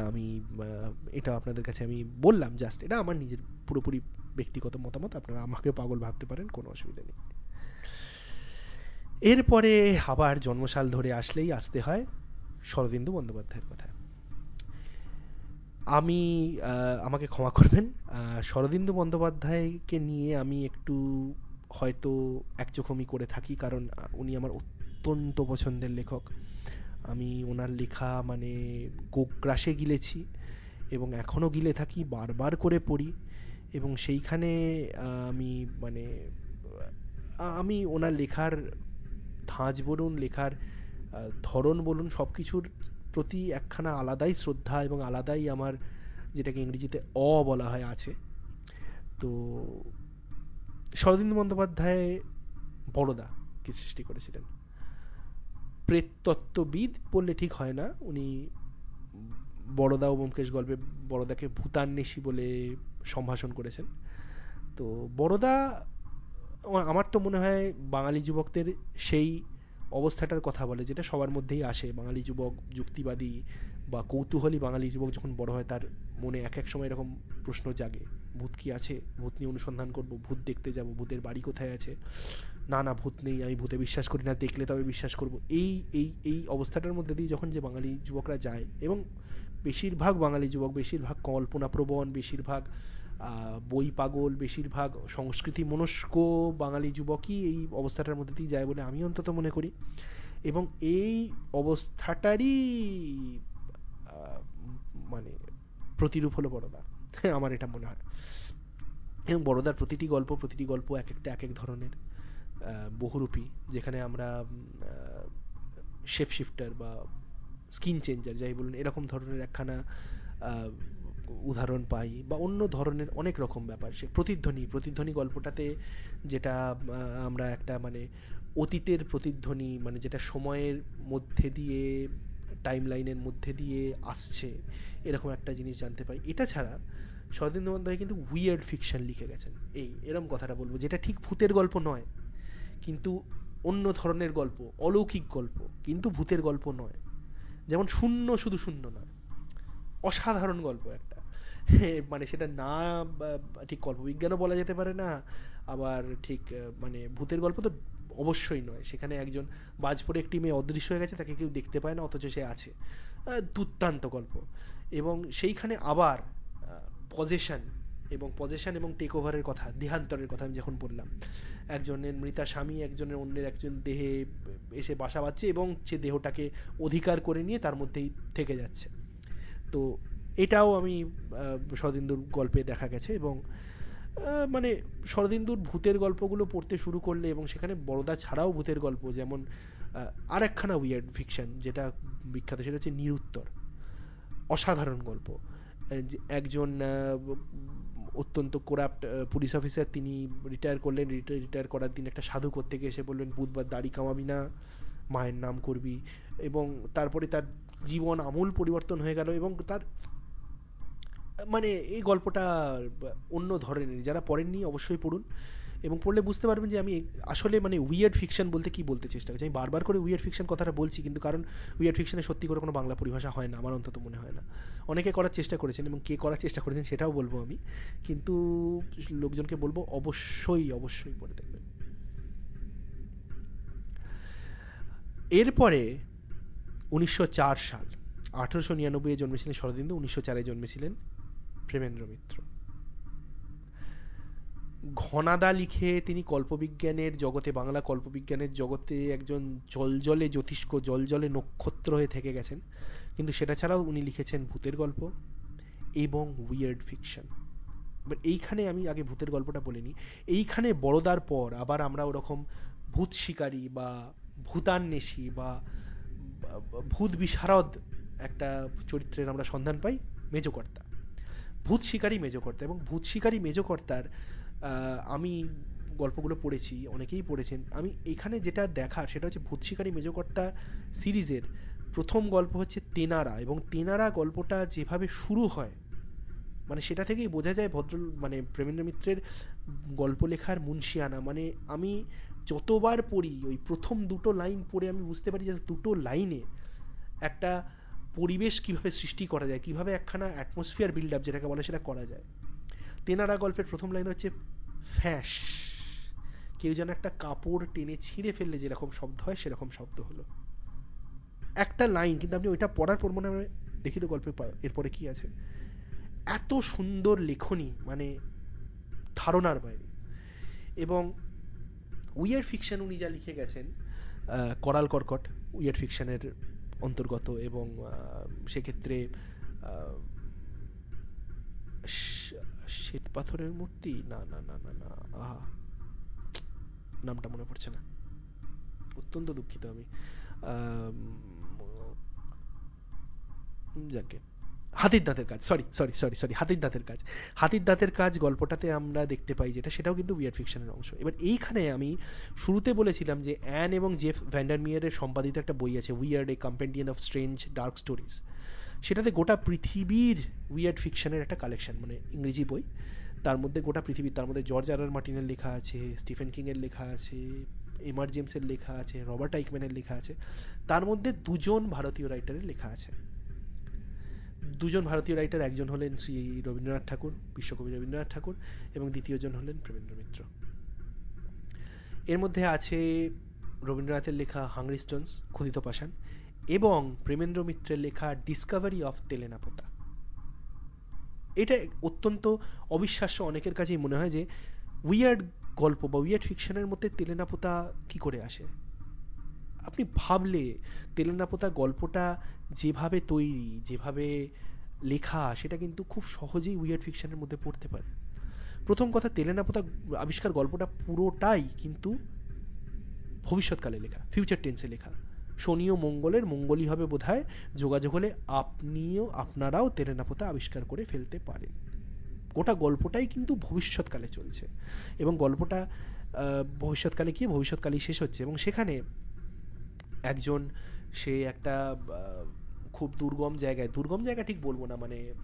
আমি এটা আপনাদের কাছে আমি বললাম জাস্ট এটা আমার নিজের পুরোপুরি ব্যক্তিগত মতামত, আপনারা আমাকে পাগল ভাবতে পারেন, কোনো অসুবিধা নেই। এরপরে আবার জন্মসাল ধরে আসলেই আসতে হয় শরদিন্দু বন্দ্যোপাধ্যায়ের কথা আমি আমাকে ক্ষমা করবেন শরদিন্দু বন্দ্যোপাধ্যায়কে নিয়ে আমি একটু হয়তো একচোখমি করে থাকি, কারণ উনি আমার অত্যন্ত পছন্দের লেখক। আমি ওনার লেখা মানে কোকগ্রাসে গিলেছি এবং এখনও গিলে থাকি, বারবার করে পড়ি এবং সেইখানে আমি মানে আমি ওনার লেখার ধাঁচ বলুন, লেখার ধরন বলুন সব কিছুর প্রতি একখানা আলাদাই শ্রদ্ধা এবং আলাদাই আমার যেটাকে ইংরেজিতে অ বলা হয় আছে। তো শরদিন্দু বন্দ্যোপাধ্যায় বড়দা বড়দাকে সৃষ্টি করেছিলেন। প্রেততত্ত্ববিদ বললে ঠিক হয় না। উনি বড়দা ও ব্যোমকেশ গল্পে বড়দাকে ভূতান্বেষী বলে সম্ভাষণ করেছেন। তো বড়দা আমার তো মনে হয় বাঙালি যুবকদের সেই অবস্থাটার কথা বলে, যেটা সবার মধ্যেই আসে। বাঙালি যুবক যুক্তিবাদী বা কৌতূহলী বাঙালি যুবক যখন বড় হয়, তার মনে এক এক সময় এরকম প্রশ্ন জাগে। ভূত কি আছে? ভূত নিয়ে অনুসন্ধান করব? ভূত দেখতে যাব? ভূতের বাড়ি কোথায় আছে? না না, ভূত নেই, আমি ভূতে বিশ্বাস করি না, দেখলে তবে বিশ্বাস করব। এই এই এই অবস্থাটার মধ্যে দিয়ে যখন যে বাঙালি যুবকরা যায়, এবং বেশিরভাগ বাঙালি যুবক, বেশিরভাগ কল্পনাপ্রবণ বেশিরভাগ বই পাগল, বেশিরভাগ সংস্কৃতি মনস্ক বাঙালি যুবকই এই অবস্থাটার মধ্যে দিয়ে যায় বলে আমি অন্তত মনে করি। এবং এই অবস্থাটারই মানে প্রতিরূপ হলো বড়দা, আমার এটা মনে হয়। এবং বড়দার প্রতিটি গল্প প্রতিটি গল্প এক একটা, এক এক ধরনের। বহুরূপী, যেখানে আমরা শেফ শিফটার বা স্কিন চেঞ্জার যাই বলুন, এরকম ধরনের একখানা উদাহরণ পাই বা অন্য ধরনের অনেক রকম ব্যাপার। সে প্রতিধ্বনি প্রতিধ্বনি গল্পটাতে যেটা আমরা একটা মানে অতীতের প্রতিধ্বনি মানে যেটা সময়ের মধ্যে দিয়ে টাইম লাইনের মধ্যে দিয়ে আসছে, এরকম একটা জিনিস জানতে পাই। এটা ছাড়া শরদিন বন্দ্যোপাধ্যায় কিন্তু উইয়ার্ড ফিকশন লিখে গেছেন। এই, এরম কথাটা বলব, যেটা ঠিক ভূতের গল্প নয়। কিন্তু অন্য ধরনের গল্প, অলৌকিক গল্প, কিন্তু ভূতের গল্প নয়। যেমন শূন্য শুধু শূন্য নয়, অসাধারণ গল্প একটা। মানে সেটা না ঠিক কল্পবিজ্ঞানও বলা যেতে পারে না, আবার ঠিক মানে ভূতের গল্প তো অবশ্যই নয়। সেখানে একজন বাজ পড়ে একটি মেয়ে অদৃশ্য হয়ে গেছে, তাকে কেউ দেখতে পায় না, অথচ সে আছে। দুর্দান্ত গল্প। এবং সেইখানে আবার পজেশন এবং পজেশন এবং টেক ওভারের কথা, দেহান্তরের কথা আমি যখন বললাম একজনের মৃতা স্বামী, একজনের অন্যের একজন দেহে এসে বাসা বাঁধছে এবং সে দেহটাকে অধিকার করে নিয়ে তার মধ্যেই থেকে যাচ্ছে। তো এটাও আমি শরদিন্দুর গল্পে দেখা গেছে এবং মানে শরদিন্দুর ভূতের গল্পগুলো পড়তে শুরু করলে এবং সেখানে বড়দা ছাড়াও ভূতের গল্প, যেমন আর একখানা উইয়ার্ড ফিকশন যেটা বিখ্যাত, সেটা হচ্ছে নিরুত্তর। অসাধারণ গল্প। একজন অত্যন্ত কোরাপ্ট পুলিশ অফিসার তিনি রিটায়ার করলেন রিটায়ার করার দিন একটা সাধু করতে গিয়ে এসে বললেন, বুধবার দাড়ি কামাবি না, মায়ের নাম করবি। এবং তারপরে তার জীবন আমূল পরিবর্তন হয়ে গেল এবং তার মানে এই গল্পটা অন্য ধরনের। যারা পড়েননি অবশ্যই পড়ুন। এবং পড়লে বুঝতে পারবেন যে আমি আসলে মানে উইয়ার্ড ফিকশন বলতে কি বলতে চেষ্টা করছি? আমি বারবার করে উইয়ার্ড ফিকশন কথাটা বলছি, কিন্তু কারণ উইয়ার্ড ফিকশনে সত্যি করে কোনো বাংলা পরিভাষা হয় না, আমার অন্তত মনে হয় না। অনেকে করার চেষ্টা করেছেন এবং কে করার চেষ্টা করেছেন সেটাও বলব আমি। কিন্তু লোকজনকে বলব অবশ্যই অবশ্যই পড়ে দেখবেন এরপরে উনিশশো চার সাল, আঠেরোশো নিরানব্বই জন্মেছিলেন শরদিন্দু, উনিশশো চারে জন্মেছিলেন প্রেমেন্দ্র মিত্র। ঘনাদা লিখে তিনি কল্পবিজ্ঞানের জগতে, বাংলা কল্পবিজ্ঞানের জগতে একজন জলজলে জ্যোতিষ্ক, জলজলে নক্ষত্র হয়ে থেকে গেছেন। কিন্তু সেটা ছাড়াও উনি লিখেছেন ভূতের গল্প এবং উইয়ার্ড ফিকশন এবার এইখানে আমি আগে ভূতের গল্পটা বলিনি এইখানে বড়দার পর আবার আমরা ওরকম ভূত শিকারী বা ভূতান্বেষী বা ভূত বিশারদ একটা চরিত্রের আমরা সন্ধান পাই, মেজকর্তা। ভূত শিকারী, মেজকর্তা এবং ভূত শিকারী, মেজকর্তার আমি গল্পগুলো পড়েছি, অনেকেই পড়েছেন। আমি এখানে যেটা দেখার সেটা হচ্ছে ভূত শিকারী মেজকর্তা সিরিজের প্রথম গল্প হচ্ছে তেনারা এবং তেনারা গল্পটা যেভাবে শুরু হয় মানে সেটা থেকেই বোঝা যায় ভদ্র মানে প্রেমেন্দ্র মিত্রের গল্প লেখার মুন্সিয়ানা মানে আমি যতবার পড়ি, ওই প্রথম দুটো লাইন পড়ে আমি বুঝতে পারি যে দুটো লাইনে একটা পরিবেশ কীভাবে সৃষ্টি করা যায়, কীভাবে একখানা অ্যাটমসফিয়ার বিল্ড আপ যেটাকে বলে সেটা করা যায়। তেনারা গল্পের প্রথম লাইন হচ্ছে ফ্যাশ। কেউ যেন একটা কাপড় টেনে ছিঁড়ে ফেললে যেরকম শব্দ হয়, সেরকম শব্দ হলো। একটা লাইন, কিন্তু আপনি ওইটা পড়ার পর মনে হয় দেখি তো গল্পের এরপরে কি আছে? এত সুন্দর লেখনী মানে ধারণার বাইরে। এবং উইয়ার ফিকশন উনি যা লিখে গেছেন করাল কর্কট উইয়ার ফিকশনের অন্তর্গত এবং সেক্ষেত্রে শ্বেত পাথরের মূর্তি? না না না না না। আহা। নামটা মনে পড়ছে না। অত্যন্ত দুঃখিত আমি। যাকে। হাতির দাঁতের কাজ। সরি সরি সরি সরি হাতির দাঁতের কাজ। হাতির দাঁতের কাজ গল্পটাতে আমরা দেখতে পাই যেটা, সেটাও কিন্তু উইয়ার ফিকশনের অংশ। এবার এইখানে আমি শুরুতে বলেছিলাম যে অ্যান এবং জেফ ভ্যান্ডারমিয়ারের সম্পাদিত একটা বই আছে weird a compendium of strange dark stories সেটাতে গোটা পৃথিবীর উইয়ার্ড ফিকশনের একটা কালেকশন মানে ইংরেজি বই। তার মধ্যে গোটা পৃথিবীর তার মধ্যে জর্জ আর মার্টিনের লেখা আছে স্টিফেন কিংয়ের লেখা আছে এমার জেমসের লেখা আছে রবার্ট আইকম্যানের লেখা আছে। তার মধ্যে দুজন ভারতীয় রাইটারের লেখা আছে। দুজন ভারতীয় রাইটার একজন হলেন শ্রী রবীন্দ্রনাথ ঠাকুর, বিশ্বকবি রবীন্দ্রনাথ ঠাকুর, এবং দ্বিতীয়জন হলেন প্রেমেন্দ্র মিত্র। এর মধ্যে আছে রবীন্দ্রনাথের লেখা হাংরি স্টোনস ক্ষুদিত পাশান এবং প্রেমেন্দ্র মিত্রের লেখা ডিসকভারি অফ তেলেনাপোতা। এটা অত্যন্ত অবিশ্বাস্য অনেকের কাছেই মনে হয় যে উইয়ার্ড গল্প বা উইয়ার্ড ফিকশনের মধ্যে তেলেনাপোতা কি করে আসে? আপনি ভাবলে তেলেনাপোতা গল্পটা যেভাবে তৈরি, যেভাবে লেখা, সেটা কিন্তু খুব সহজেই উইয়ার্ড ফিকশনের মধ্যে পড়তে পারে। প্রথম কথা, তেলেনাপোতা আবিষ্কার গল্পটা পুরোটাই কিন্তু ভবিষ্যৎকালে লেখা ফিউচার টেন্সে লেখা। শনি ও মঙ্গলের মঙ্গলই হবে বোধ যোগাযোগ হলে আপনিও আপনারাও তেলেনাপোতা আবিষ্কার করে ফেলতে পারেন। গোটা গল্পটাই কিন্তু ভবিষ্যৎকালে চলছে এবং গল্পটা ভবিষ্যৎকালে কি? ভবিষ্যৎকালেই শেষ হচ্ছে এবং সেখানে একজন, সে একটা খুব দুর্গম জায়গায়, দুর্গম জায়গা ঠিক বলব না মানে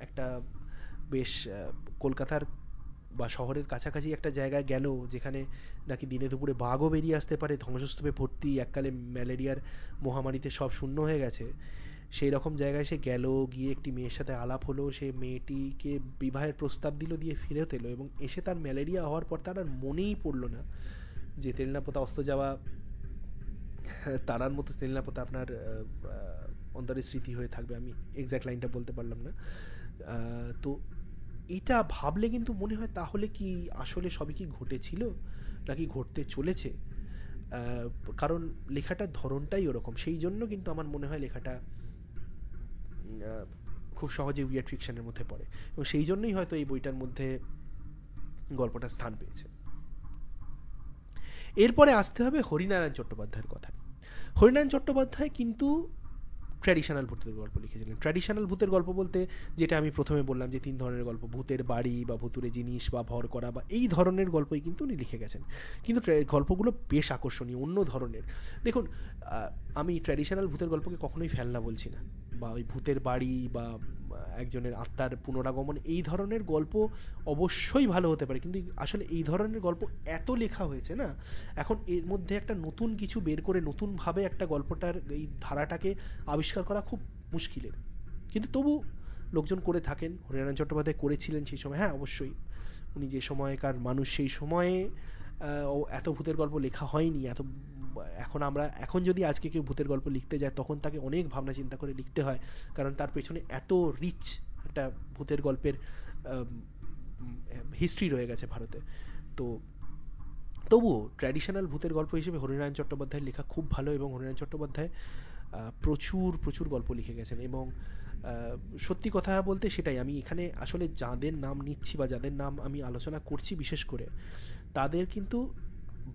একটা বেশ কলকাতার বা শহরের কাছাকাছি একটা জায়গায় গেল যেখানে নাকি দিনে দুপুরে বাঘও বেরিয়ে আসতে পারে, ধ্বংসস্তূপে ভর্তি, এককালে ম্যালেরিয়ার মহামারীতে সব শূন্য হয়ে গেছে। সেই রকম জায়গায় সে গেল, গিয়ে একটি মেয়ের সাথে আলাপ হলো, সে মেয়েটিকে বিবাহের প্রস্তাব দিল, দিয়ে ফিরত এলো এবং এসে তার ম্যালেরিয়া হওয়ার পর তার আর মনেই পড়ল না। যে তেলনাপোতা অস্ত যাওয়া, তারার মতো তেলনাপোতা আপনার অন্তরে স্মৃতি হয়ে থাকবে, আমি এক্স্যাক্ট লাইনটা বলতে পারলাম না। তো এটা ভাবলে কিন্তু মনে হয় তাহলে কি আসলে সবই কি ঘটেছিল নাকি ঘটতে চলেছে? কারণ লেখাটার ধরনটাই ওরকম। সেই জন্য কিন্তু আমার মনে হয় লেখাটা খুব সহজে উইয়ার ফিকশানের মধ্যে পড়ে। এবং সেই জন্যই হয়তো এই বইটার মধ্যে গল্পটা স্থান পেয়েছে। এরপরে আসতে হবে হরিনারায়ণ চট্টোপাধ্যায়ের কথা হরিনারায়ণ চট্টোপাধ্যায় কিন্তু ট্র্যাডিশনাল ভূতের গল্প লিখেছিলেন। ট্র্যাডিশনাল ভূতের গল্প বলতে যেটা আমি প্রথমে বললাম যে তিন ধরনের গল্প, ভূতের বাড়ি বা ভূতুরে জিনিস বা ভর করা বা এই ধরনের গল্পই কিন্তু উনি লিখে গেছেন। কিন্তু গল্পগুলো বেশ আকর্ষণীয়, অন্য ধরনের। দেখুন আমি ট্র্যাডিশনাল ভূতের গল্পকে কখনোই ফেলনা বলছি না। বা ওই ভূতের বাড়ি বা একজনের আত্মার পুনরাগমন, এই ধরনের গল্প অবশ্যই ভালো হতে পারে। কিন্তু আসলে এই ধরনের গল্প এত লেখা হয়েছে না, এখন এর মধ্যে একটা নতুন কিছু বের করে নতুনভাবে একটা গল্পটার এই ধারাটাকে আবিষ্কার করা খুব মুশকিলের। কিন্তু তবু লোকজন করে থাকেন, হরিনারায়ণ চট্টোপাধ্যায় করেছিলেন সেই সময়। হ্যাঁ অবশ্যই। উনি যে সময়কার মানুষ, সেই সময়ে এত ভূতের গল্প লেখা হয়নি, এত এখন আমরা, এখন যদি আজকে কেউ ভূতের গল্প লিখতে যায়, তখন তাকে অনেক ভাবনা চিন্তা করে লিখতে হয়। কারণ তার পেছনে এত রিচ একটা ভূতের গল্পের হিস্ট্রি রয়ে গেছে ভারতে। তো তবুও ট্র্যাডিশনাল ভূতের গল্প হিসেবে হরিনারায়ণ চট্টোপাধ্যায়ের লেখা খুব ভালো এবং হরিনারায়ণ চট্টোপাধ্যায় প্রচুর প্রচুর গল্প লিখে গেছেন এবং সত্যি কথা বলতে সেটাই, আমি এখানে আসলে যাদের নাম নিচ্ছি বা যাদের নাম আমি আলোচনা করছি বিশেষ করে, তাদের কিন্তু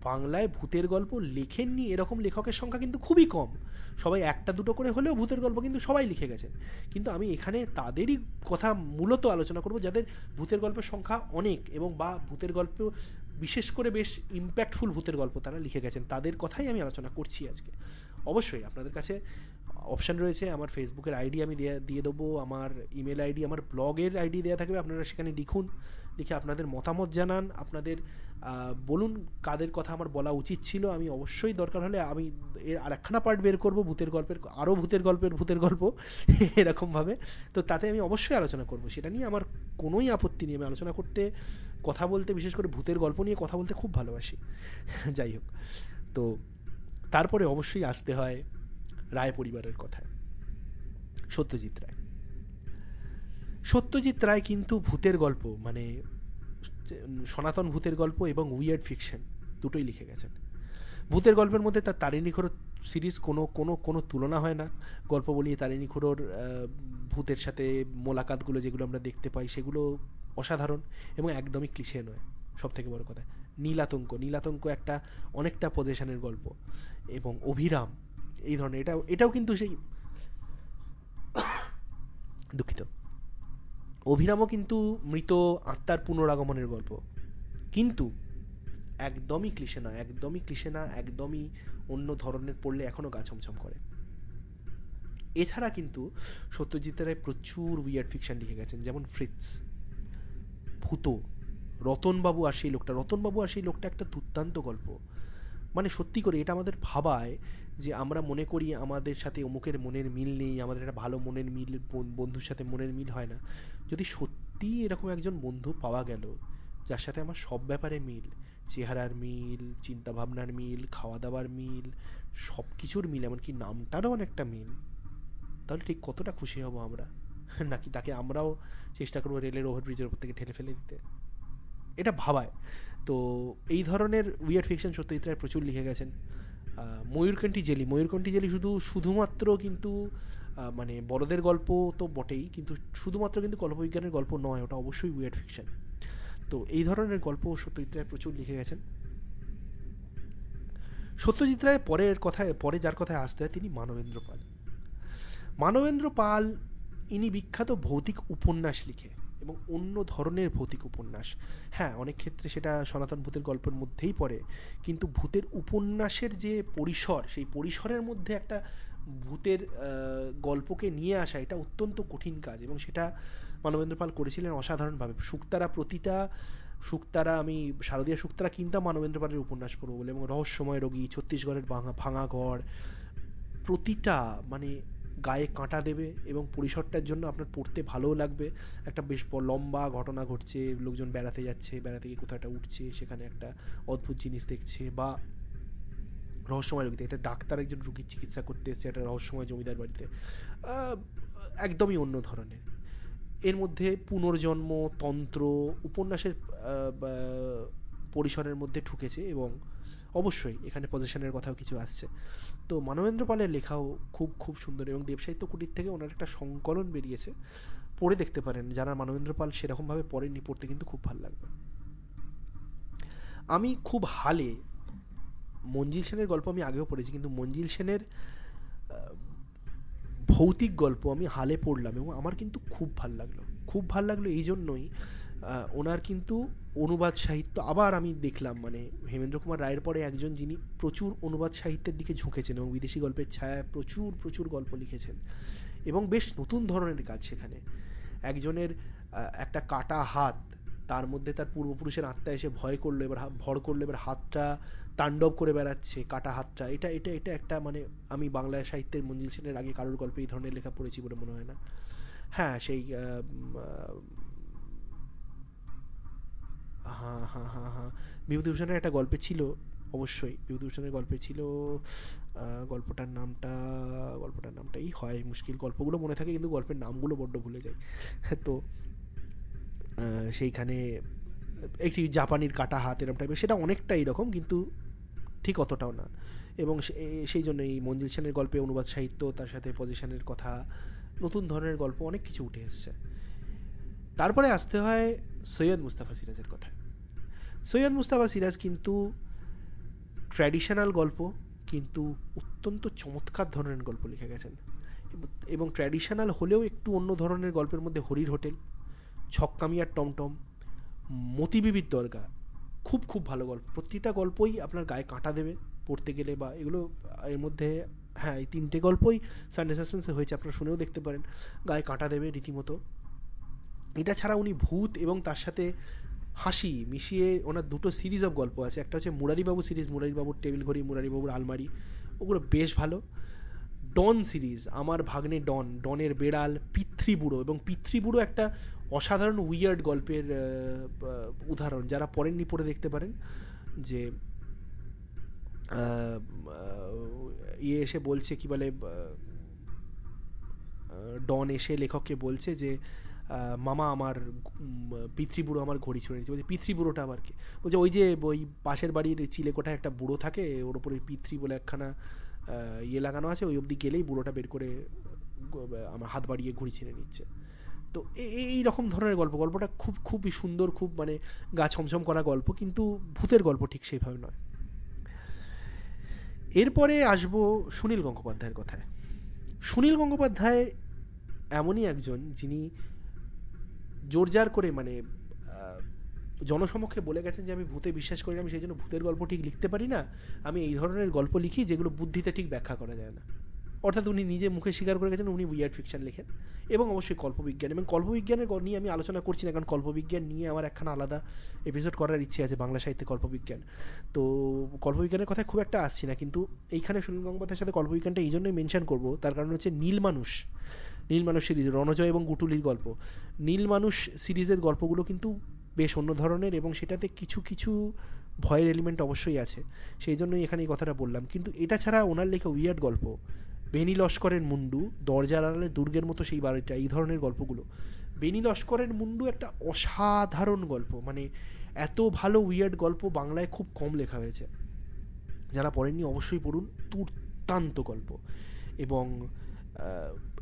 বাংলায় ভূতের গল্প লেখেননি এরকম লেখকের সংখ্যা কিন্তু খুবই কম। সবাই একটা দুটো করে হলেও ভূতের গল্প কিন্তু সবাই লিখে গেছেন কিন্তু আমি এখানে তাদেরই কথা মূলত আলোচনা করব যাদের ভূতের গল্পের সংখ্যা অনেক এবং বা ভূতের গল্প বিশেষ করে বেশ ইম্প্যাক্টফুল ভূতের গল্প তারা লিখে গেছেন, তাদের কথাই আমি আলোচনা করছি আজকে। অবশ্যই আপনাদের কাছে অপশান রয়েছে, আমার ফেসবুকের আইডি আমি দিয়ে দেবো, আমার ইমেল আইডি আমার ব্লগের আইডি দেওয়া থাকবে, আপনারা সেখানে লিখুন, লিখে আপনাদের মতামত জানান, আপনাদের বলুন কাদের কথা আমার বলা উচিত ছিল। আমি অবশ্যই দরকার হলে আমি এর আর একখানা পার্ট বের করব, ভূতের গল্পের আরও ভূতের গল্পের, ভূতের গল্প এরকমভাবে। তো তাতে আমি অবশ্যই আলোচনা করব। সেটা নিয়ে আমার কোনোই আপত্তি নেই। আমি আলোচনা করতে, কথা বলতে, বিশেষ করে ভূতের গল্প নিয়ে কথা বলতে খুব ভালোবাসি। যাই হোক। তো তারপরে অবশ্যই আসতে হয় রায় পরিবারের কথায়। সত্যজিৎ রায়। সত্যজিৎ রায় কিন্তু ভূতের গল্প মানে সনাতন ভূতের গল্প এবং উইয়ার্ড ফিকশন দুটোই লিখে গেছেন। ভূতের গল্পের মধ্যে তার তারিণী সিরিজ কোনো কোনো কোনো তুলনা হয় না। গল্প বলি তারিণী ভূতের সাথে মোলাকাতগুলো যেগুলো আমরা দেখতে পাই, সেগুলো অসাধারণ এবং একদমই ক্লিশে নয় সব থেকে বড় কথা। নীলাতঙ্ক নীলাতঙ্ক একটা অনেকটা পজিশনের গল্প এবং অভিরাম, এই ধরনের। এটা, এটাও কিন্তু সেই দুঃখিত। অভিরামও কিন্তু মৃত আত্মার পুনরাগমনের গল্প। কিন্তু একদমই ক্লিশে না একদমই ক্লিশে না, একদমই অন্য ধরনের পড়লে এখনও গা ছমছম করে। এছাড়া কিন্তু সত্যজিৎ রায় প্রচুর উইয়ার্ড ফিকশন লিখে গেছেন, যেমন ফ্রিটস ভূত, রতনবাবু আর সেই লোকটা। রতনবাবু আর সেই লোকটা একটা দুর্দান্ত গল্প। মানে সত্যি করে এটা আমাদের ভাবায় যে আমরা মনে করি আমাদের সাথে অমুকের মনের মিল নেই, আমাদের একটা ভালো মনের মিল বন্ধুর সাথে মনের মিল হয় না। যদি সত্যি এরকম একজন বন্ধু পাওয়া গেল, যার সাথে আমার সব ব্যাপারে মিল, চেহারার মিল, চিন্তাভাবনার মিল খাওয়া দাওয়ার মিল সব কিছুর মিল, এমনকি নামটারও অনেকটা মিল, তাহলে ঠিক কতটা খুশি হব আমরা? নাকি তাকে আমরাও চেষ্টা করব রেলের ওভারব্রিজের উপর থেকে ঠেলে ফেলে দিতে? এটা ভাবায়। তো এই ধরনের উইয়ার ফিকশন সত্যজিৎ রায় প্রচুর লিখে গেছেন। ময়ূরকণ্ঠী জেলি। ময়ূরকণ্ঠী জেলি শুধু, শুধুমাত্র কিন্তু মানে বড়দের গল্প তো বটেই, কিন্তু শুধুমাত্র কিন্তু কল্পবিজ্ঞানের গল্প নয়, ওটা অবশ্যই উইয়ার্ড ফিকশন তো এই ধরনের গল্প সত্যজিৎ রায় প্রচুর লিখে গেছেন। সত্যজিৎ রায়ের পরের কথায়, পরে যার কথায় আসতে হয়, তিনি মানবেন্দ্র পাল। মানবেন্দ্র পাল, ইনি বিখ্যাত ভৌতিক উপন্যাস লিখে। এবং অন্য ধরনের ভৌতিক উপন্যাস। হ্যাঁ অনেক ক্ষেত্রে সেটা সনাতন ভূতের গল্পের মধ্যেই পড়ে, কিন্তু ভূতের উপন্যাসের যে পরিসর, সেই পরিসরের মধ্যে একটা ভূতের গল্পকে নিয়ে আসা, এটা অত্যন্ত কঠিন কাজ এবং সেটা মানবেন্দ্র পাল করেছিলেন অসাধারণভাবে। শুক্তারা প্রতিটা শুক্তারা আমি শারদীয় শুক্তারা কিনতাম মানবেন্দ্র পালের উপন্যাস পড়ব বলে এবং রহস্যময় রোগী, ছত্তিশগড়ের ভাঙা ভাঙা ঘর, প্রতিটা মানে গায়ে কাঁটা দেবে এবং পরিসরটার জন্য আপনার পড়তে ভালোও লাগবে। একটা বেশ লম্বা ঘটনা ঘটছে, লোকজন বেড়াতে যাচ্ছে বেড়াতে গিয়ে কোথাও একটা উঠছে, সেখানে একটা অদ্ভুত জিনিস দেখছে বা রহস্যময় রোগীতে। একটা ডাক্তার একজন রুগীর চিকিৎসা করতে এসেছে, একটা রহস্যময় জমিদার বাড়িতে। একদমই অন্য ধরনের। এর মধ্যে পুনর্জন্ম তন্ত্র উপন্যাসের পরিসরের মধ্যে ঠুকেছে এবং অবশ্যই এখানে পজিশনের কথাও কিছু আসছে। তো মানবেন্দ্র পালের লেখাও খুব খুব সুন্দর এবং দেবসাহিত্য কুটির থেকে ওনার একটা সংকলন বেরিয়েছে। পড়ে দেখতে পারেন, যারা মানবেন্দ্র পাল সেরকমভাবে পড়েননি পড়তে কিন্তু খুব ভালো লাগবে। আমি খুব হালে মঞ্জিল সেনের গল্প আমি আগেও পড়েছি, কিন্তু মঞ্জিল সেনের ভৌতিক গল্প আমি হালে পড়লাম এবং আমার কিন্তু খুব ভালো লাগল। খুব ভালো লাগল এই জন্যই ওনার কিন্তু অনুবাদ সাহিত্য আবার আমি দেখলাম মানে হেমেন্দ্র কুমার রায়ের পরে একজন যিনি প্রচুর অনুবাদ সাহিত্যের দিকে ঝুঁকেছেন এবং বিদেশি গল্পের ছায়া প্রচুর প্রচুর গল্প লিখেছেন এবং বেশ নতুন ধরনের কাজ সেখানে। একজনের একটা কাটা হাত, তার মধ্যে তার পূর্বপুরুষের আত্মা এসে ভয় করল, এবার ভর করল, এবার হাতটা তাণ্ডব করে বেড়াচ্ছে, কাটা হাতটা। এটা এটা এটা একটা মানে আমি বাংলা সাহিত্যের মঞ্জিল সেনের আগে কারোর গল্পে এই ধরনের লেখা পড়েছি বলে মনে হয় না। হ্যাঁ সেই হ্যাঁ হ্যাঁ হ্যাঁ হ্যাঁ। বিভূতিভূষণের একটা গল্পে ছিল, অবশ্যই। বিভূতিভূষণের গল্পে ছিল গল্পটার নামটা, গল্পটার নামটাই হয়, মুশকিল। গল্পগুলো মনে থাকে, কিন্তু গল্পের নামগুলো বড্ড ভুলে যায় তো সেইখানে একটি জাপানির কাটা হাত এরকম টাইপের সেটা অনেকটা এরকম, কিন্তু ঠিক অতটাও না। এবং সেই জন্য এই মঞ্জিল সেনের গল্পে অনুবাদ সাহিত্য, তার সাথে পজিশনের কথা, নতুন ধরনের গল্প অনেক কিছু উঠে এসছে। তারপরে আসতে হয় সৈয়দ মুস্তাফা সিরাজের কথা সৈয়দ মুস্তাফা সিরাজ কিন্তু ট্র্যাডিশনাল গল্প, কিন্তু অত্যন্ত চমৎকার ধরনের গল্প লিখে গেছেন। এবং ট্র্যাডিশনাল হলেও একটু অন্য ধরনের গল্পের মধ্যে হরির হোটেল, ছক্কামিয়ার টমটম, মতিবিবির দরগা, খুব খুব ভালো গল্প। প্রতিটা গল্পই আপনার গায়ে কাঁটা দেবে পড়তে গেলে বা এগুলো এর মধ্যে হ্যাঁ এই তিনটে গল্পই সানডে সাসপেন্সে হয়েছে, আপনারা শুনেও দেখতে পারেন। গায়ে কাঁটা দেবে রীতিমতো। এটা ছাড়া উনি ভূত এবং তার সাথে হাসি মিশিয়ে ওনার দুটো সিরিজ অফ গল্প আছে। একটা হচ্ছে মুরারিবাবু সিরিজ মুরারিবাবুর টেবিল ঘড়ি, মুরারিবাবুর আলমারি। ওগুলো বেশ ভালো। ডন সিরিজ আমার ভাগ্নে ডন, ডনের বেড়াল পিতৃবুড়ো এবং পিতৃবুড়ো একটা অসাধারণ উইয়ার্ড গল্পের উদাহরণ। যারা পড়েননি, পড়ে দেখতে পারেন যে ইয়ে এসে বলছে, কি বলে ডন এসে লেখককে বলছে যে মামা আমার পিতৃবুড়ো আমার ঘড়ি ছুঁড়ে নিচ্ছে বলছে, পিতৃবুড়োটা আবার কি? বলছে, ওই যে, ওই পাশের বাড়ির চিলেকোঠায় একটা বুড়ো থাকে, ওর ওপরে পিতৃ বলে একখানা ইয়ে লাগানো আছে, ওই অবধি গেলেই বুড়োটা বের করে আমার হাত বাড়িয়ে ঘুড়ি ছেড়ে নিচ্ছে। তো এই রকম ধরনের গল্প, গল্পটা খুব, খুবই সুন্দর, খুব মানে গা ছমছম করা গল্প, কিন্তু ভূতের গল্প ঠিক সেইভাবে নয়। এরপরে আসব সুনীল গঙ্গোপাধ্যায়ের কথায়। সুনীল গঙ্গোপাধ্যায় এমনই একজন যিনি জোরজার করে মানে জনসমক্ষে বলে গেছেন যে আমি ভূতে বিশ্বাস করি না, আমি সেই জন্য ভূতের গল্প ঠিক লিখতে পারি না। আমি এই ধরনের গল্প লিখি যেগুলো বুদ্ধিতে ঠিক ব্যাখ্যা করা যায় না। অর্থাৎ উনি নিজে মুখে স্বীকার করে গেছেন, উনি উইয়ার্ড ফিকশন লেখেন এবং অবশ্যই কল্পবিজ্ঞান। এবং কল্পবিজ্ঞানের নিয়ে আমি আলোচনা করছি না, কারণ কল্পবিজ্ঞান নিয়ে আমার একখানা আলাদা এপিসোড করার ইচ্ছে আছে বাংলা সাহিত্যে কল্পবিজ্ঞান। তো কল্পবিজ্ঞানের কথা খুব একটা আসছি না, কিন্তু এইখানে সুনীল গঙ্গোপাধ্যায়ের সাথে কল্পবিজ্ঞানটা এই জন্যই মেনশন করব, তার কারণ হচ্ছে নীল মানুষ। নীল মানুষ সিরিজ, রণজয় এবং গুটুলির গল্প। নীল মানুষ সিরিজের গল্পগুলো কিন্তু বেশ অন্য ধরনের এবং সেটাতে কিছু কিছু ভয়ের এলিমেন্ট অবশ্যই আছে। সেই জন্যই এখানে এই কথাটা বললাম। কিন্তু এটা ছাড়া ওনার লেখা উইয়ার্ড গল্প বেনি লস্করের মুন্ডু দরজার আড়ালে দুর্গের মতো সেই বাড়িটা, এই ধরনের গল্পগুলো। বেনি লস্করের মুন্ডু একটা অসাধারণ গল্প মানে এত ভালো উইয়ার্ড গল্প বাংলায় খুব কম লেখা হয়েছে। যারা পড়েননি অবশ্যই পড়ুন, দুর্দান্ত গল্প। এবং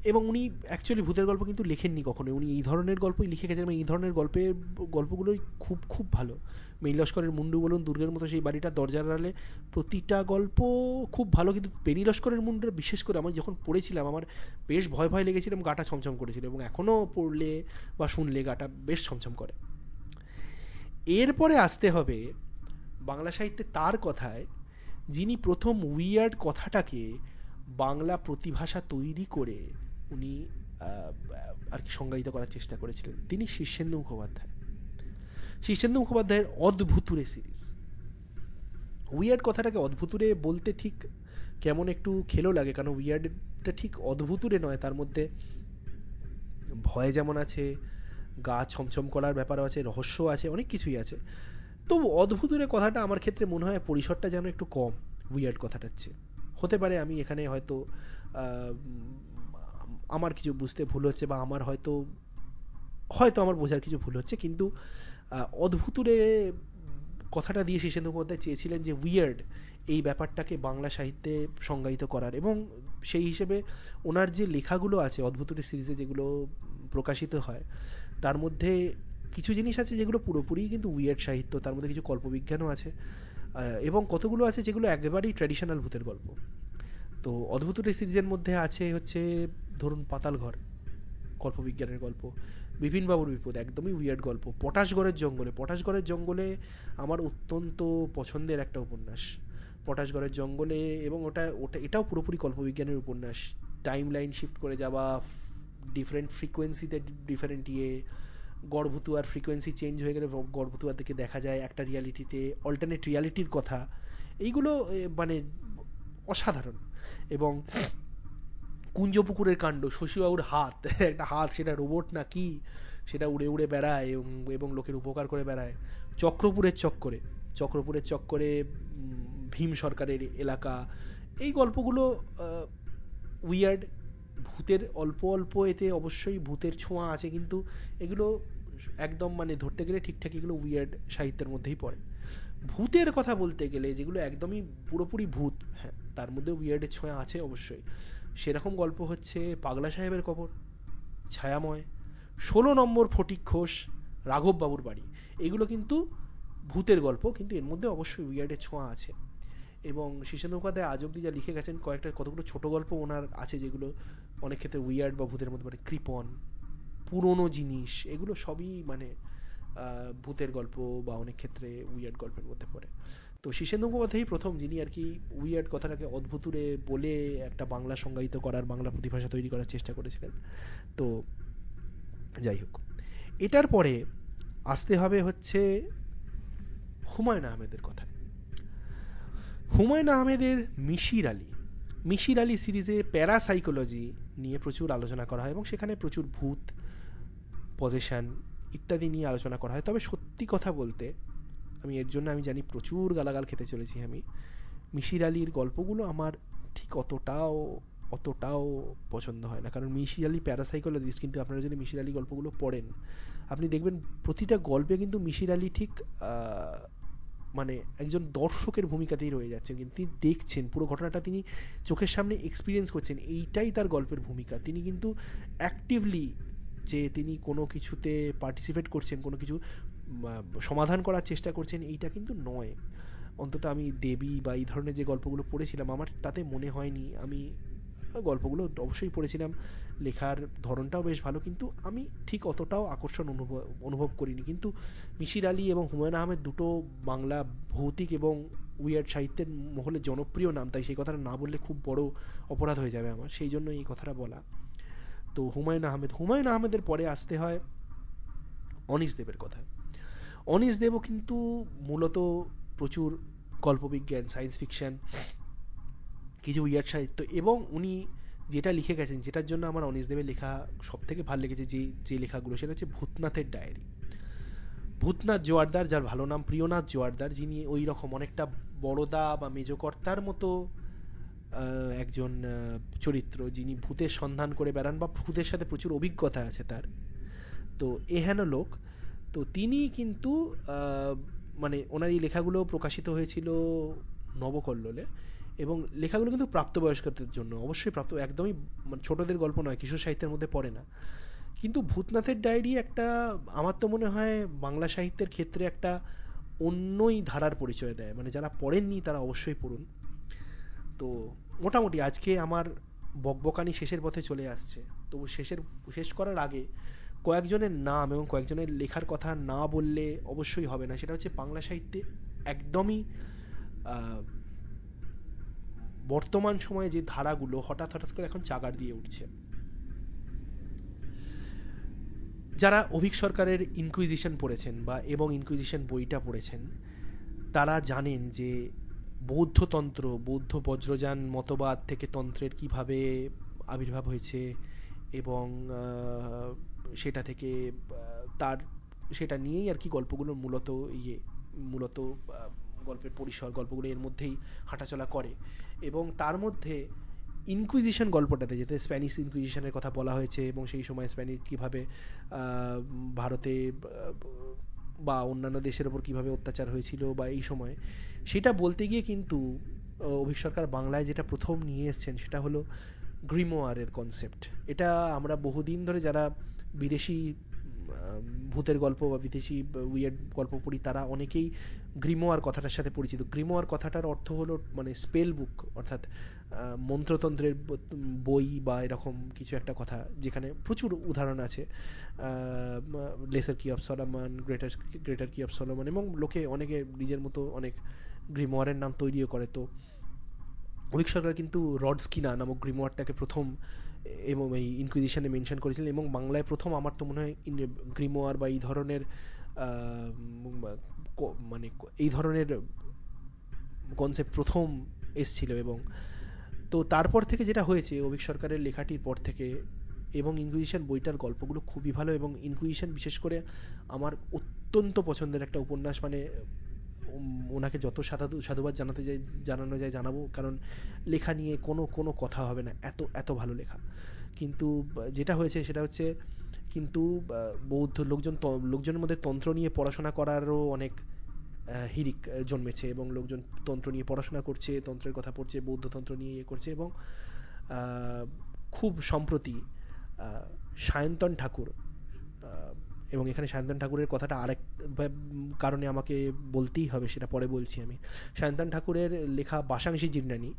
এবং উনি অ্যাকচুয়ালি ভূতের গল্প কিন্তু লেখেননি কখনো উনি এই ধরনের গল্পই লিখে গেছেন এবং এই ধরনের গল্পের গল্পগুলোই খুব খুব ভালো। মেইন লস্করের মুন্ডু বলুন, দুর্গের মতো সেই বাড়িটা দরজার আড়ালে, প্রতিটা গল্প খুব ভালো কিন্তু বেনি লস্করের মুন্ডুটা বিশেষ করে আমি যখন পড়েছিলাম, আমার বেশ ভয় ভয় লেগেছিলাম গাটা ছমছম করেছিল এবং এখনও পড়লে বা শুনলে গাটা বেশ ছমছম করে। এরপরে আসতে হবে বাংলা সাহিত্যে তার কথায়, যিনি প্রথম উইয়ার্ড কথাটাকে বাংলা প্রতিভাষা তৈরি করে উনি আর কি সংজ্ঞায়িত করার চেষ্টা করেছিলেন। তিনি শীর্ষেন্দু মুখোপাধ্যায়। শীর্ষেন্দু মুখোপাধ্যায়ের অদ্ভুতুরে সিরিজ। উইয়ার্ড কথাটাকে অদ্ভুতুরে বলতে ঠিক কেমন একটু খেলো লাগে, কারণ উইয়ার্ডটা ঠিক অদ্ভুতুরে নয়, তার মধ্যে ভয় যেমন আছে, গা ছমছম করার ব্যাপারও আছে রহস্য আছে, অনেক কিছুই আছে। তবু অদ্ভুতুরে কথাটা আমার ক্ষেত্রে মনে হয় পরিসরটা যেন একটু কম উইয়ার্ড কথাটার চেয়ে। হতে পারে আমি এখানে হয়তো আমার কিছু বুঝতে ভুল হচ্ছে বা আমার হয়তো হয়তো আমার বোঝার কিছু ভুল হচ্ছে, কিন্তু অদ্ভুতুরে কথাটা দিয়ে শীর্ষেন্দু মুখোপাধ্যায় চেয়েছিলেন যে উইয়ার্ড এই ব্যাপারটাকে বাংলা সাহিত্যে সংজ্ঞায়িত করার এবং সেই হিসেবে ওনার যে লেখাগুলো আছে, অদ্ভুতুরে সিরিজে যেগুলো প্রকাশিত হয়, তার মধ্যে কিছু জিনিস আছে যেগুলো পুরোপুরি কিন্তু উইয়ার্ড সাহিত্য, তার মধ্যে কিছু কল্পবিজ্ঞানও আছে এবং কতগুলো আছে যেগুলো একেবারেই ট্র্যাডিশনাল ভূতের গল্প। তো অদ্ভুতুরে সিরিজের মধ্যে আছে হচ্ছে, ধরুন পাতাল ঘর কল্পবিজ্ঞানের গল্প বিভিন্ন বিপিনবাবুর বিপদ, একদমই উইয়ার্ড গল্প পটাশগড়ের জঙ্গলে পটাশগড়ের জঙ্গলে আমার অত্যন্ত পছন্দের একটা উপন্যাস। পটাশগড়ের জঙ্গলে এবং ওটা ওটা, এটাও পুরোপুরি কল্পবিজ্ঞানের উপন্যাস। টাইম লাইন শিফট করে যাওয়া ডিফারেন্ট ফ্রিকোয়েন্সিতে ডিফারেন্ট ইয়ে গড়ভুতুয়ার ফ্রিকোয়েন্সি চেঞ্জ হয়ে গেলে গর্ভতুয়ার থেকে দেখা যায় একটা রিয়ালিটিতে অল্টারনেট রিয়ালিটির কথা। এইগুলো মানে অসাধারণ। এবং কুঞ্জপুকুরের কাণ্ড, শশীবাবুর হাত, একটা হাত, সেটা রোবট না কি, সেটা উড়ে উড়ে বেড়ায় এবং লোকের উপকার করে বেড়ায়। চক্রপুরের চক্করে চক্রপুরের চক্করে ভীম সরকারের এলাকা, এই গল্পগুলো উইয়ার্ড ভূতের অল্প অল্প এতে অবশ্যই ভূতের ছোঁয়া আছে, কিন্তু এগুলো একদম মানে ধরতে গেলে ঠিকঠাক এগুলো উইয়ার্ড সাহিত্যের মধ্যেই পড়ে। ভূতের কথা বলতে গেলে যেগুলো একদমই পুরোপুরি ভূত হ্যাঁ তার মধ্যেও উইয়ার্ডের ছোঁয়া আছে অবশ্যই। সেরকম গল্প হচ্ছে পাগলা সাহেবের কবর, ছায়াময়, ষোলো নম্বর ফটিক ঘোষ, রাঘব বাবুর বাড়ি। এগুলো কিন্তু ভূতের গল্প, কিন্তু এর মধ্যে অবশ্যই উইয়ার্ডের ছোঁয়া আছে। এবং শীর্ষেন্দ্র মুখোপাধ্যায় আজ অব্দি যা লিখে গেছেন, কয়েকটা কতগুলো ছোট গল্প ওনার আছে যেগুলো অনেক ক্ষেত্রে উইয়ার্ড বা ভূতের মধ্যে মানে কৃপন, পুরনো জিনিস, এগুলো সবই মানে ভূতের গল্প বা অনেক ক্ষেত্রে উইয়ার্ড গল্পের মধ্যে পড়ে। তো শীর্ষেন্দু মুখোপাধ্যায় প্রথম যিনি আর কি উইয়ার্ড কথাটাকে অদ্ভুতুরে বলে একটা বাংলা সংজ্ঞায়িত করার, বাংলা প্রতিভাষা তৈরি করার চেষ্টা করেছিলেন। তো যাই হোক, এটার পরে আসতে হবে হচ্ছে হুমায়ুন আহমেদের কথা হুমায়ুন আহমেদের মিশির আলী মিশির আলী সিরিজে প্যারাসাইকোলজি নিয়ে প্রচুর আলোচনা করা হয় এবং সেখানে প্রচুর ভূত, পজিশন ইত্যাদি নিয়ে আলোচনা করা হয়। তবে সত্যি কথা বলতে আমি এর জন্য আমি জানি প্রচুর গালাগাল খেতে চলেছি আমি। মিশির আলীর গল্পগুলো আমার ঠিক অতটাও অতটাও পছন্দ হয় না। কারণ মিশির আলী প্যারাসাইকোলজিস্ট কিন্তু আপনারা যদি মিশির আলী গল্পগুলো পড়েন, আপনি দেখবেন প্রতিটা গল্পে কিন্তু মিশির আলী ঠিক মানে একজন দর্শকের ভূমিকাতেই রয়ে যাচ্ছেন। কিন্তু তিনি দেখছেন, পুরো ঘটনাটা তিনি চোখের সামনে এক্সপিরিয়েন্স করছেন, এইটাই তার গল্পের ভূমিকা। তিনি কিন্তু অ্যাক্টিভলি যে তিনি কোনো কিছুতে পার্টিসিপেট করছেন, কোনো কিছু সমাধান করার চেষ্টা করছেন, এইটা কিন্তু নয়। অন্তত আমি দেবী বা এই ধরনের যে গল্পগুলো পড়েছিলাম, আমার তাতে মনে হয়নি। আমি গল্পগুলো অবশ্যই পড়েছিলাম, লেখার ধরনটাও বেশ ভালো, কিন্তু আমি ঠিক অতটাও আকর্ষণ অনুভব অনুভব করিনি। কিন্তু মিশির আলী এবং হুমায়ুন আহমেদ দুটো বাংলা ভৌতিক এবং উইয়ার্ড সাহিত্যের মহলে জনপ্রিয় নাম, তাই সেই কথাটা না বললে খুব বড় অপরাধ হয়ে যাবে আমার। সেই জন্য এই কথাটা বলা। তো হুমায়ুন আহমেদ, হুমায়ুন আহমেদের পরে আসতে হয় অনিশ দেবের কথা অনিশ দেবও কিন্তু মূলত প্রচুর গল্পবিজ্ঞান সায়েন্স ফিকশান কিছু উইয়ার্ড সাহিত্য এবং উনি যেটা লিখে গেছেন, যেটার জন্য আমার অনিশ দেবের লেখা সব থেকে ভালো লেগেছে যে যে লেখাগুলো, সেটা হচ্ছে ভূতনাথের ডায়েরি ভূতনাথ জোয়ারদার, যার ভালো নাম প্রিয়নাথ জোয়ারদার, যিনি ওই রকম অনেকটা বড়দা বা মেজকর্তার মতো একজন চরিত্র, যিনি ভূতের সন্ধান করে বেড়ান বা ভূতের সাথে প্রচুর অভিজ্ঞতা আছে তার। তো এহেন লোক তো তিনি কিন্তু মানে ওনার এই লেখাগুলো প্রকাশিত হয়েছিল নবকল্লোলে এবং লেখাগুলো কিন্তু প্রাপ্তবয়স্কদের জন্য, অবশ্যই প্রাপ্ত, একদমই মানে ছোটদের গল্প নয়, কিশোর সাহিত্যের মধ্যে পড়ে না। কিন্তু ভূতনাথের ডায়েরি একটা, আমার তো মনে হয় বাংলা সাহিত্যের ক্ষেত্রে একটা অন্যই ধারার পরিচয় দেয়। মানে যারা পড়েননি তারা অবশ্যই পড়ুন। তো মোটামুটি আজকে আমার বকবকানি শেষের পথে চলে আসছে। তো শেষের, শেষ করার আগে কয়েকজনের নাম এবং কয়েকজনের লেখার কথা না বললে অবশ্যই হবে না। সেটা হচ্ছে বাংলা সাহিত্যে একদমই বর্তমান সময়ে যে ধারাগুলো হঠাৎ হঠাৎ করে এখন চাগার দিয়ে উঠছে। যারা অভিক সরকারের ইনকুইজিশন পড়েছেন বা এবং ইনকুইজিশন বইটা পড়েছেন, তারা জানেন যে বৌদ্ধতন্ত্র, বৌদ্ধ বজ্রযান মতবাদ থেকে তন্ত্রের কীভাবে আবির্ভাব হয়েছে এবং সেটা থেকে তার, সেটা নিয়েই আর কি গল্পগুলো মূলত ইয়ে মূলত গল্পের পরিসর, গল্পগুলো এর মধ্যেই হাঁটাচলা করে। এবং তার মধ্যে ইনকুইজিশন গল্পটাতে, যেটা স্প্যানিশ ইনকুইজিশনের কথা বলা হয়েছে এবং সেই সময় স্প্যানিশ কীভাবে ভারতে বা অন্যান্য দেশের ওপর কীভাবে অত্যাচার হয়েছিল বা এই সময়, সেটা বলতে গিয়ে কিন্তু অভিক সরকার বাংলায় যেটা প্রথম নিয়ে এসছেন সেটা হলো গ্রিমোয়ারের কনসেপ্ট এটা আমরা বহুদিন ধরে যারা বিদেশি ভূতের গল্প বা বিদেশি উইয়ার্ড গল্প পড়ি, তারা অনেকেই গ্রিমোয়ার কথাটার সাথে পরিচিত। গ্রিমোয়ার কথাটার অর্থ হলো মানে স্পেল বুক অর্থাৎ মন্ত্রতন্ত্রের বই বা এরকম কিছু একটা কথা, যেখানে প্রচুর উদাহরণ আছে। Lesser key of Solomon greater greater key of Solomon এবং লোকে অনেকে নিজের মতো অনেক গ্রিমোয়ারের নাম তৈরিও করে। তো অভিক সরকার কিন্তু রডস্কিনা নামক গ্রিমোয়ারটাকে প্রথম এবং এই ইনকুইজিশনে মেনশন করেছিলেন এবং বাংলায় প্রথম আমার তো মনে হয় গ্রিমোয়ার বা এই ধরনের মানে এই ধরনের কনসেপ্ট প্রথম এসছিল এবং তো তারপর থেকে যেটা হয়েছে অভিক সরকারের লেখাটির পর থেকে এবং ইনকুইজিশন বইটার গল্পগুলো খুবই ভালো এবং ইনকুইজিশন বিশেষ করে আমার অত্যন্ত পছন্দের একটা উপন্যাস মানে ওনাকে যত সাধু সাধুবাদ জানাতে যাই, জানানো যায়, জানাব। কারণ লেখা নিয়ে কোনো কোনো কথা হবে না। এত এত ভালো লেখা। কিন্তু যেটা হয়েছে সেটা হচ্ছে, কিন্তু বৌদ্ধ লোকজন লোকজনের মধ্যে তন্ত্র নিয়ে পড়াশোনা করারও অনেক হিরিক জন্মেছে এবং লোকজন তন্ত্র নিয়ে পড়াশোনা করছে, তন্ত্রের কথা পড়ছে বৌদ্ধতন্ত্র নিয়ে ইয়ে করছে এবং খুব সম্প্রতি সায়ন্তন ঠাকুর এবং এখানে সায়ন্তন ঠাকুরের কথাটা আরেক কারণে আমাকে বলতেই হবে, সেটা পরে বলছি আমি। সায়ন্তন ঠাকুরের লেখা বাসাংশী জিন্নানি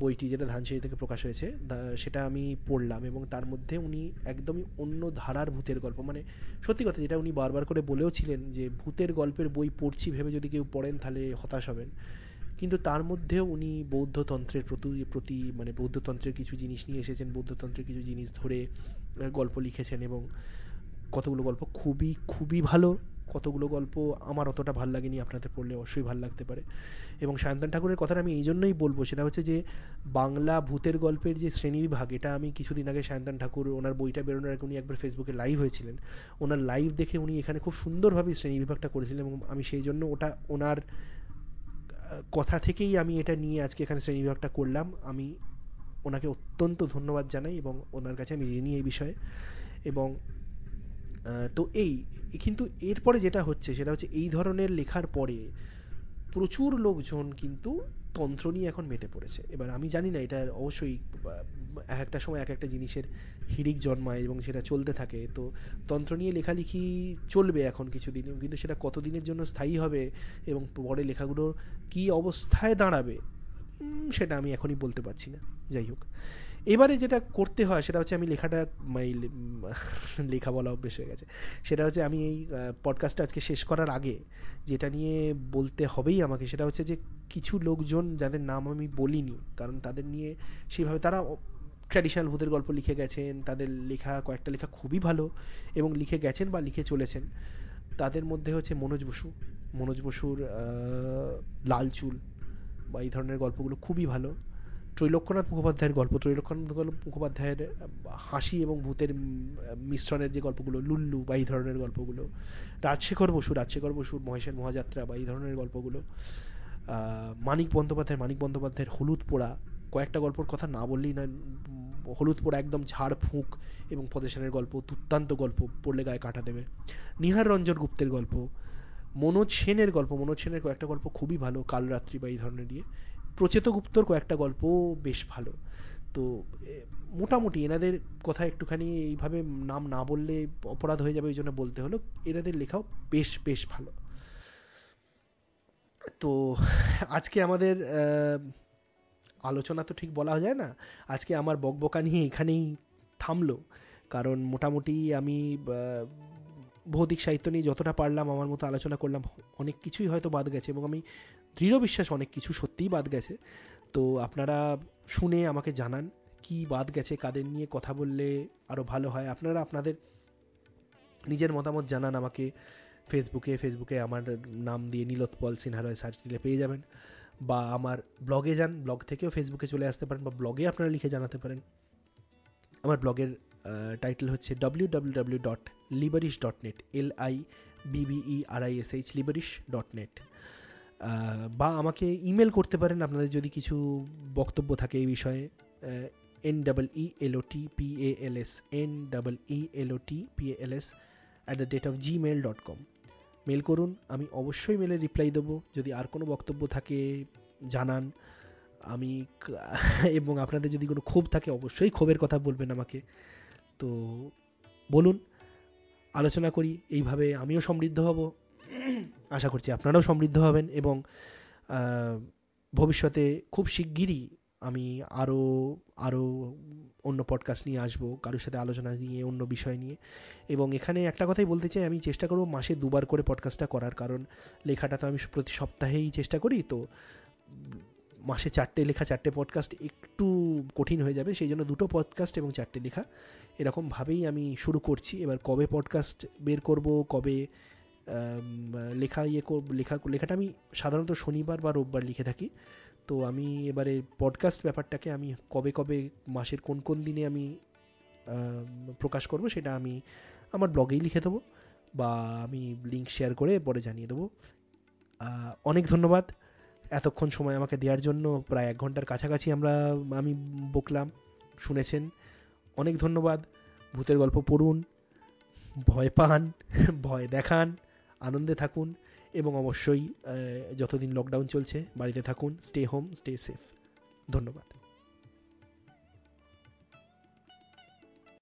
বইটি, যেটা ধানসিঁড়ি থেকে প্রকাশ হয়েছে সেটা আমি পড়লাম এবং তার মধ্যে উনি একদমই অন্য ধারার ভূতের গল্প। মানে সত্যি কথা, যেটা উনি বারবার করে বলেও ছিলেন যে, ভূতের গল্পের বই পড়ছি, ভেবে যদি কেউ পড়েন তাহলে হতাশ হবেন। কিন্তু তার মধ্যেও উনি বৌদ্ধতন্ত্রের প্রতি প্রতি মানে বৌদ্ধতন্ত্রের কিছু জিনিস নিয়ে এসেছেন, বৌদ্ধতন্ত্রের কিছু জিনিস ধরে গল্প লিখেছেন এবং কতগুলো গল্প খুবই খুবই ভালো, কতগুলো গল্প আমার অতটা ভালো লাগেনি, আপনাদের পড়লে অবশ্যই ভালো লাগতে পারে। এবং সায়ন্তন ঠাকুরের কথাটা আমি এই জন্যই বলব, সেটা হচ্ছে যে বাংলা ভূতের গল্পের যে শ্রেণীবিভাগ এটা আমি কিছুদিন আগে সায়ন্তন ঠাকুর ওনার বইটা বেরোনোর আগে উনি একবার ফেসবুকে লাইভ হয়েছিলেন। ওনার লাইভ দেখে উনি এখানে খুব সুন্দরভাবে শ্রেণীবিভাগটা করেছিলেন এবং আমি সেই জন্য ওটা ওনার কথা থেকেই আমি এটা নিয়ে আজকে এখানে শ্রেণীবিভাগটা করলাম। আমি ওনাকে অত্যন্ত ধন্যবাদ জানাই এবং ওনার কাছে আমি ঋণী এই বিষয়ে। এবং তো এই, কিন্তু এরপরে যেটা হচ্ছে সেটা হচ্ছে এই ধরনের লেখার পরে প্রচুর লোকজন কিন্তু তন্ত্র নিয়ে এখন মেতে পড়েছে। এবার আমি জানি না, এটা অবশ্যই এক একটা সময় এক একটা জিনিসের হিড়িক জন্মায় এবং সেটা চলতে থাকে। তো তন্ত্র নিয়ে লেখালেখি চলবে এখন কিছুদিন, কিন্তু সেটা কতদিনের জন্য স্থায়ী হবে এবং পরে লেখাগুলো কি অবস্থায় দাঁড়াবে সেটা আমি এখনই বলতে পারছি না। যাই হোক। এবারে যেটা করতে হয় সেটা হচ্ছে আমি লেখাটা মাই লেখা বলা অভ্যেস হয়ে গেছে। সেটা হচ্ছে আমি এই পডকাস্টটা আজকে শেষ করার আগে যেটা নিয়ে বলতে হবেই আমাকে সেটা হচ্ছে যে কিছু লোকজন যাদের নাম আমি বলিনি, কারণ তাদের নিয়ে সেইভাবে তারা ট্র্যাডিশনাল ভূতের গল্প লিখে গেছেন, তাদের লেখা, কয়েকটা লেখা খুবই ভালো এবং লিখে গেছেন বা লিখে চলেছেন। তাদের মধ্যে হচ্ছে মনোজ বসু। মনোজ বসুর লাল চুল বা এই ধরনের গল্পগুলো খুবই ভালো। ত্রৈলক্ষ্যনাথ মুখোপাধ্যায়ের গল্প ত্রৈলক্ষ্যনাথ মুখোপাধ্যায়ের হাসি এবং ভূতের মিশ্রণের যে গল্পগুলো, লুল্লু বা এই ধরনের গল্পগুলো, রাজশেখর বসু, রাজশেখর বসুর মহেশের মহাযাত্রা বা এই ধরনের গল্পগুলো মানিক বন্দ্যোপাধ্যায়, মানিক বন্দ্যোপাধ্যায়ের হলুদ পোড়া, কয়েকটা গল্পর কথা না বললেই না হলুদ পোড়া একদম ঝাড়, ফুঁক এবং পদেশানের গল্প, দুর্দান্ত গল্প পড়লে গায়ে কাটা দেবে। নিহার রঞ্জন গুপ্তের গল্প, মনোজ সেনের গল্প, মনোজ সেনের কয়েকটা গল্প খুবই ভালো, কালরাত্রি বা এই ধরনের দিয়ে প্রচেতগুপ্তর কয়েকটা গল্প বেশ ভালো। তো মোটামুটি এনাদের কথা একটুখানি এইভাবে নাম না বললে অপরাধ হয়ে যাবে ওই জন্য বলতে হলো, এনাদের লেখাও বেশ বেশ ভালো। তো, আজকে আমাদের আলোচনা তো ঠিক বলা যায় না, আজকে আমার বকবকা নিয়ে এখানেই থামলো। কারণ মোটামুটি আমি ভৌতিক সাহিত্য নিয়ে যতটা পারলাম, আমার মতো আলোচনা করলাম, অনেক কিছুই হয়তো বাদ গেছে এবং আমি দৃঢ় বিশ্বাস অনেক কিছু সত্যিই বাদ গেছে। তো আপনারা শুনে আমাকে জানান, কি বাদ গেছে, কাদের নিয়ে কথা বললে আরও ভালো হয়? আপনারা আপনাদের নিজের মতামত জানান আমাকে ফেসবুকে। ফেসবুকে আমার নাম দিয়ে নীলোৎপল সিনহা রয় সার্চ দিলে পেয়ে যাবেন। বা আমার ব্লগে যান, ব্লগ থেকেও ফেসবুকে চলে আসতে পারেন বা ব্লগে আপনারা লিখে জানাতে পারেন। আমার ব্লগের টাইটেল হচ্ছে W W W dot Liberish dot net L I B B E R I S H Liberish dot net বা আমাকে ইমেল করতে পারেন। আপনাদের যদি কিছু বক্তব্য থাকে এই বিষয়ে N double E L O T P A L S N double E L O T P A L S at the rate of Gmail dot com mail করুন, আমি অবশ্যই মেলে রিপ্লাই দেবো। যদি আর কোনো বক্তব্য থাকে, জানান। আমি এবং আপনাদের যদি কোনো ক্ষোভ থাকে, অবশ্যই ক্ষোভের কথা বলবেন আমাকে। তো বলুন, আলোচনা করি। এইভাবে আমিও সমৃদ্ধ হব। আশা করছি আপনারাও সমৃদ্ধ হবেন এবং ভবিষ্যতে খুব শিগগিরই আমি আরও আরও অন্য পডকাস্ট নিয়ে আসব, কারোর সাথে আলোচনা নিয়ে, অন্য বিষয় নিয়ে। এবং এখানে একটা কথাই বলতে চাই, আমি চেষ্টা করব মাসে দুবার করে পডকাস্টটা করার, কারণ লেখাটা তো আমি প্রতি সপ্তাহেই চেষ্টা করি, তো মাসে চারটে লেখা, চারটে পডকাস্ট একটু কঠিন হয়ে যাবে, সেই জন্য দুটো পডকাস্ট এবং চারটে লেখা এরকমভাবেই আমি শুরু করছি। এবার কবে পডকাস্ট বের করব, কবে লেখা ইয়ে লেখা, লেখাটা আমি সাধারণত শনিবার বা রোববার লিখে থাকি। তো আমি এবারে পডকাস্ট ব্যাপারটাকে আমি কবে কবে, মাসের কোন কোন দিনে আমি প্রকাশ করব সেটা আমি আমার ব্লগেই লিখে দেবো বা আমি লিঙ্ক শেয়ার করে পরে জানিয়ে দেবো। অনেক ধন্যবাদ। এতক্ষণ সময় আমাকে দেওয়ার জন্য প্রায় এক ঘণ্টার কাছাকাছি আমরা, আমি বকলাম, শুনেছেন। অনেক ধন্যবাদ। ভূতের গল্প পড়ুন, ভয় পান, ভয় দেখান। আনন্দে থাকুন এবং অবশ্যই যতদিন লকডাউন চলছে বাড়িতে থাকুন স্টে হোম স্টে সেফ ধন্যবাদ।